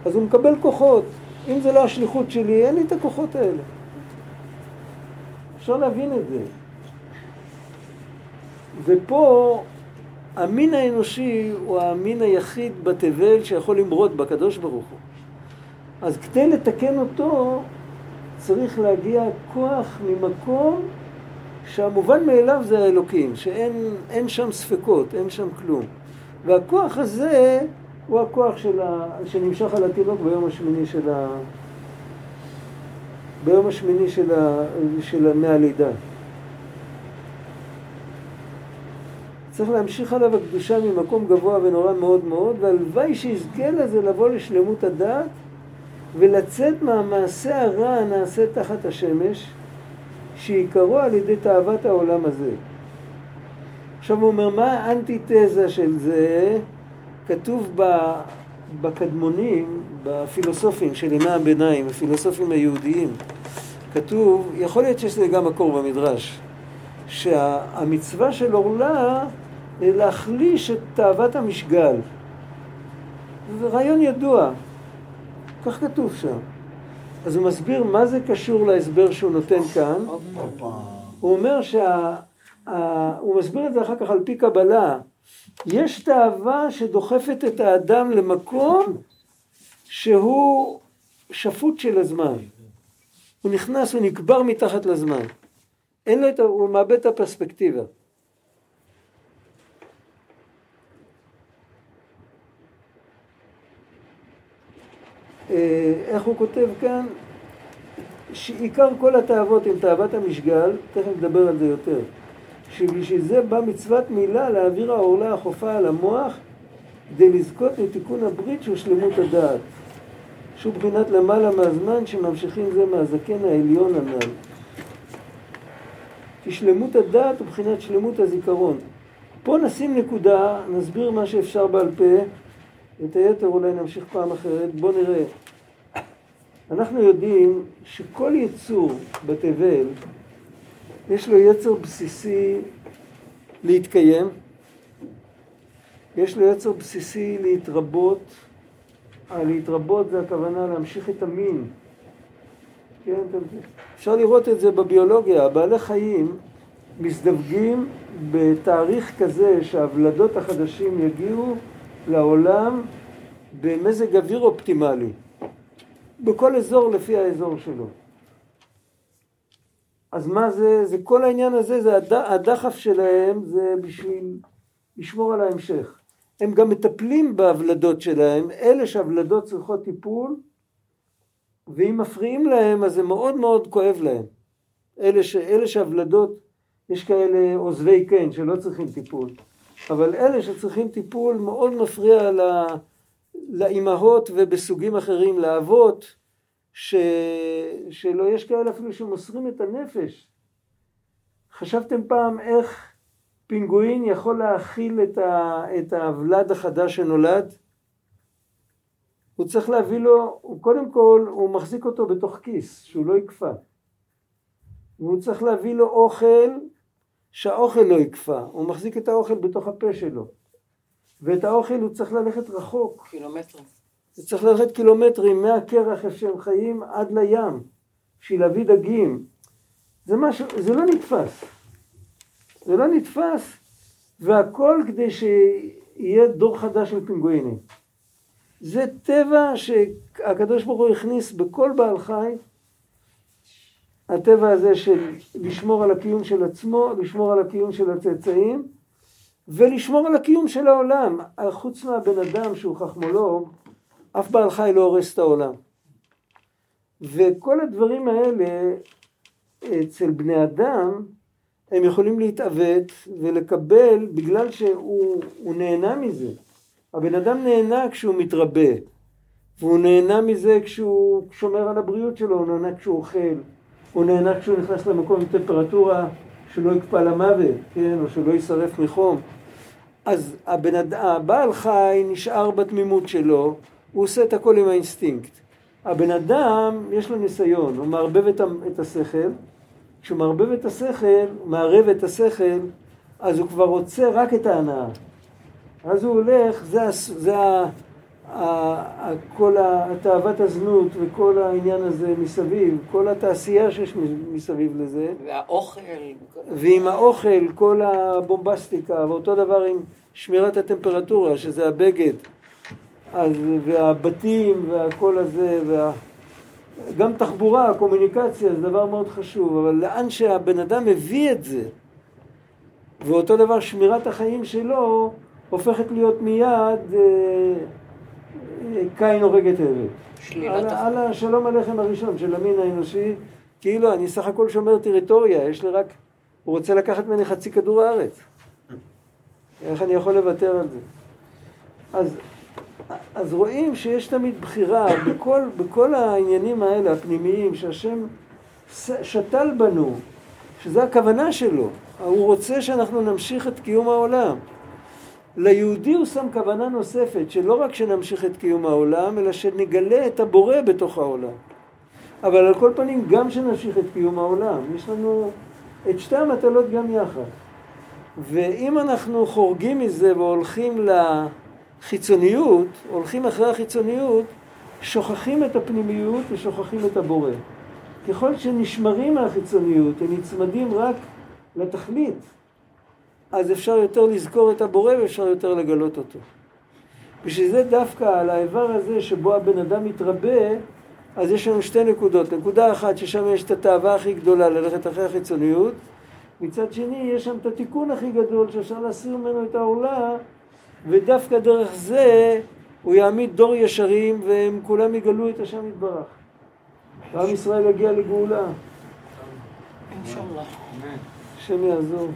אז הוא מקבל כוחות. אם זה לא השליחות שלי, אין לי את הכוחות האלה. אפשר להבין את זה. ופה המין האנושי הוא המין היחיד בתבל שיכול למרוד בקדוש ברוך הוא. אז כדי לתקן אותו צריך להגיע כוח ממקום שהמובן מאליו זה האלוקים, שאין שם ספקות, אין שם כלום. והכוח הזה הוא הכוח של ה, שנמשך על התינוק ביום השמיני של ה... ביום השמיני של, ה, של מהלידה. צריך להמשיך עליו הקדושה ממקום גבוה ונורא מאוד מאוד, והלוואי שיזכה לזה לבוא לשלמות הדעת ולצאת מהמעשה הרע הנעשה תחת השמש, שעיקרו על ידי תאוות העולם הזה. עכשיו הוא אומר, מה האנטיתזה של זה? כתוב בקדמונים, בפילוסופים של ימי הביניים, הפילוסופים היהודיים, כתוב, יכול להיות שיש לזה גם מקור במדרש, שהמצווה של עורלה להחליש את תאוות המשגל. זה רעיון ידוע, כך כתוב שם. אז הוא מסביר מה זה קשור להסבר שהוא נותן כאן. הוא אומר שה... הוא מסביר את זה אחר כך על פי קבלה. יש תאווה שדוחפת את האדם למקום שהוא שפוט של הזמן. הוא נכנס, הוא נקבר מתחת לזמן. אין לו את ה... הוא מאבד את הפרספקטיבה. איך הוא כותב כאן? שעיקר כל התאוות הם תאוות המשגל, תכף נדבר על זה יותר, שבשביל זה בא מצוות מילה להעביר העורלה החופה על המוח כדי לזכות לתיקון הברית של שלמות הדעת. שהוא בחינת למעלה מהזמן שממשיכים זה מהזקן העליון הנ"ל. כי שלמות הדעת הוא בחינת שלמות הזיכרון. פה נשים נקודה, נסביר מה שאפשר בעל פה, את היתר אולי נמשיך פעם אחרת. בואו נראה. אנחנו יודעים שכל יצור בתבל יש לו יצר בסיסי להתקיים, יש לו יצר בסיסי להתרבות, להתרבות זה הכוונה להמשיך את המין. כן, אפשר לראות את זה בביולוגיה, בעלי חיים מזדווגים בתאריך כזה שהוולדות החדשים יגיעו לעולם במזג אוויר אופטימלי. בכל אזור לפי האזור שלו. אז מה זה, זה כל העניין הזה, זה הד, הדחף שלהם זה בשביל לשמור על ההמשך. הם גם מטפלים בהבלדות שלהם, אלה שהוולדות צריכות טיפול, ואם מפריעים להם אז זה מאוד מאוד כואב להם. אלה, ש, אלה שהוולדות, יש כאלה עוזבי קן שלא צריכים טיפול, אבל אלה שצריכים טיפול מאוד מפריע לה, לאימהות ובסוגים אחרים, לאבות, ש... שלא יש כאלה אפילו שמוסרים את הנפש. חשבתם פעם איך פינגואין יכול להכיל את, ה... את הוולד החדש שנולד? הוא צריך להביא לו, הוא קודם כל, הוא מחזיק אותו בתוך כיס, שהוא לא יקפא. והוא צריך להביא לו אוכל, שהאוכל לא יקפא. הוא מחזיק את האוכל בתוך הפה שלו. ואת האוכל הוא צריך ללכת רחוק. קילומטרים. הוא צריך ללכת קילומטרים מהקרח איפה שהם חיים עד לים, בשביל להביא דגים. זה משהו, זה לא נתפס. זה לא נתפס, והכל כדי שיהיה דור חדש של פינגווינים. זה טבע שהקדוש ברוך הוא הכניס בכל בעל חי, הטבע הזה של לשמור על הקיום של עצמו, לשמור על הקיום של הצאצאים, ולשמור על הקיום של העולם. חוץ מהבן אדם שהוא חכמולוג, אף בעל חי לא הורס את העולם. וכל הדברים האלה אצל בני אדם, הם יכולים להתעוות ולקבל בגלל שהוא נהנה מזה. הבן אדם נהנה כשהוא מתרבה, והוא נהנה מזה כשהוא שומר על הבריאות שלו, הוא נהנה כשהוא אוכל, הוא נהנה כשהוא נכנס למקום עם טמפרטורה שלא יקפא למוות, כן, או שלא יישרף מחום. אז הבן הבעל חי נשאר בתמימות שלו, הוא עושה את הכל עם האינסטינקט. הבן אדם, יש לו ניסיון, הוא מערבב את, את השכל, כשהוא מערבב את השכל, מערב את השכל, אז הוא כבר רוצה רק את ההנאה. אז הוא הולך, זה, זה כל התאוות הזנות וכל העניין הזה מסביב, כל התעשייה שיש מסביב לזה. והאוכל. ועם האוכל, כל הבומבסטיקה, ואותו דבר עם שמירת הטמפרטורה, שזה הבגד, אז, והבתים והכל הזה, וה... גם תחבורה, קומוניקציה זה דבר מאוד חשוב, אבל לאן שהבן אדם מביא את זה, ואותו דבר שמירת החיים שלו הופכת להיות מיד אה, קין הורג את עבד. על, על השלום הלחם הראשון של המין האנושי, כאילו אני סך הכל שומר טריטוריה, יש לי רק, הוא רוצה לקחת ממני חצי כדור הארץ. איך אני יכול לוותר על זה? אז, אז רואים שיש תמיד בחירה בכל, בכל העניינים האלה, הפנימיים, שהשם שתל בנו, שזה הכוונה שלו. הוא רוצה שאנחנו נמשיך את קיום העולם. ליהודי הוא שם כוונה נוספת, שלא רק שנמשיך את קיום העולם, אלא שנגלה את הבורא בתוך העולם. אבל על כל פנים, גם שנמשיך את קיום העולם. יש לנו את שתי המטלות גם יחד. ואם אנחנו חורגים מזה והולכים לחיצוניות, הולכים אחרי החיצוניות, שוכחים את הפנימיות ושוכחים את הבורא. ככל שנשמרים מהחיצוניות, הם נצמדים רק לתכלית, אז אפשר יותר לזכור את הבורא ואפשר יותר לגלות אותו. בשביל זה דווקא על האיבר הזה שבו הבן אדם מתרבה, אז יש לנו שתי נקודות. נקודה אחת ששם יש את התאווה הכי גדולה ללכת אחרי החיצוניות, מצד שני יש שם את התיקון הכי גדול שאפשר להסיר ממנו את העורלה, ודווקא דרך זה הוא יעמיד דור ישרים והם כולם יגלו את השם יתברך. ועם ישראל יגיע לגאולה. אינשאללה. השם יעזור.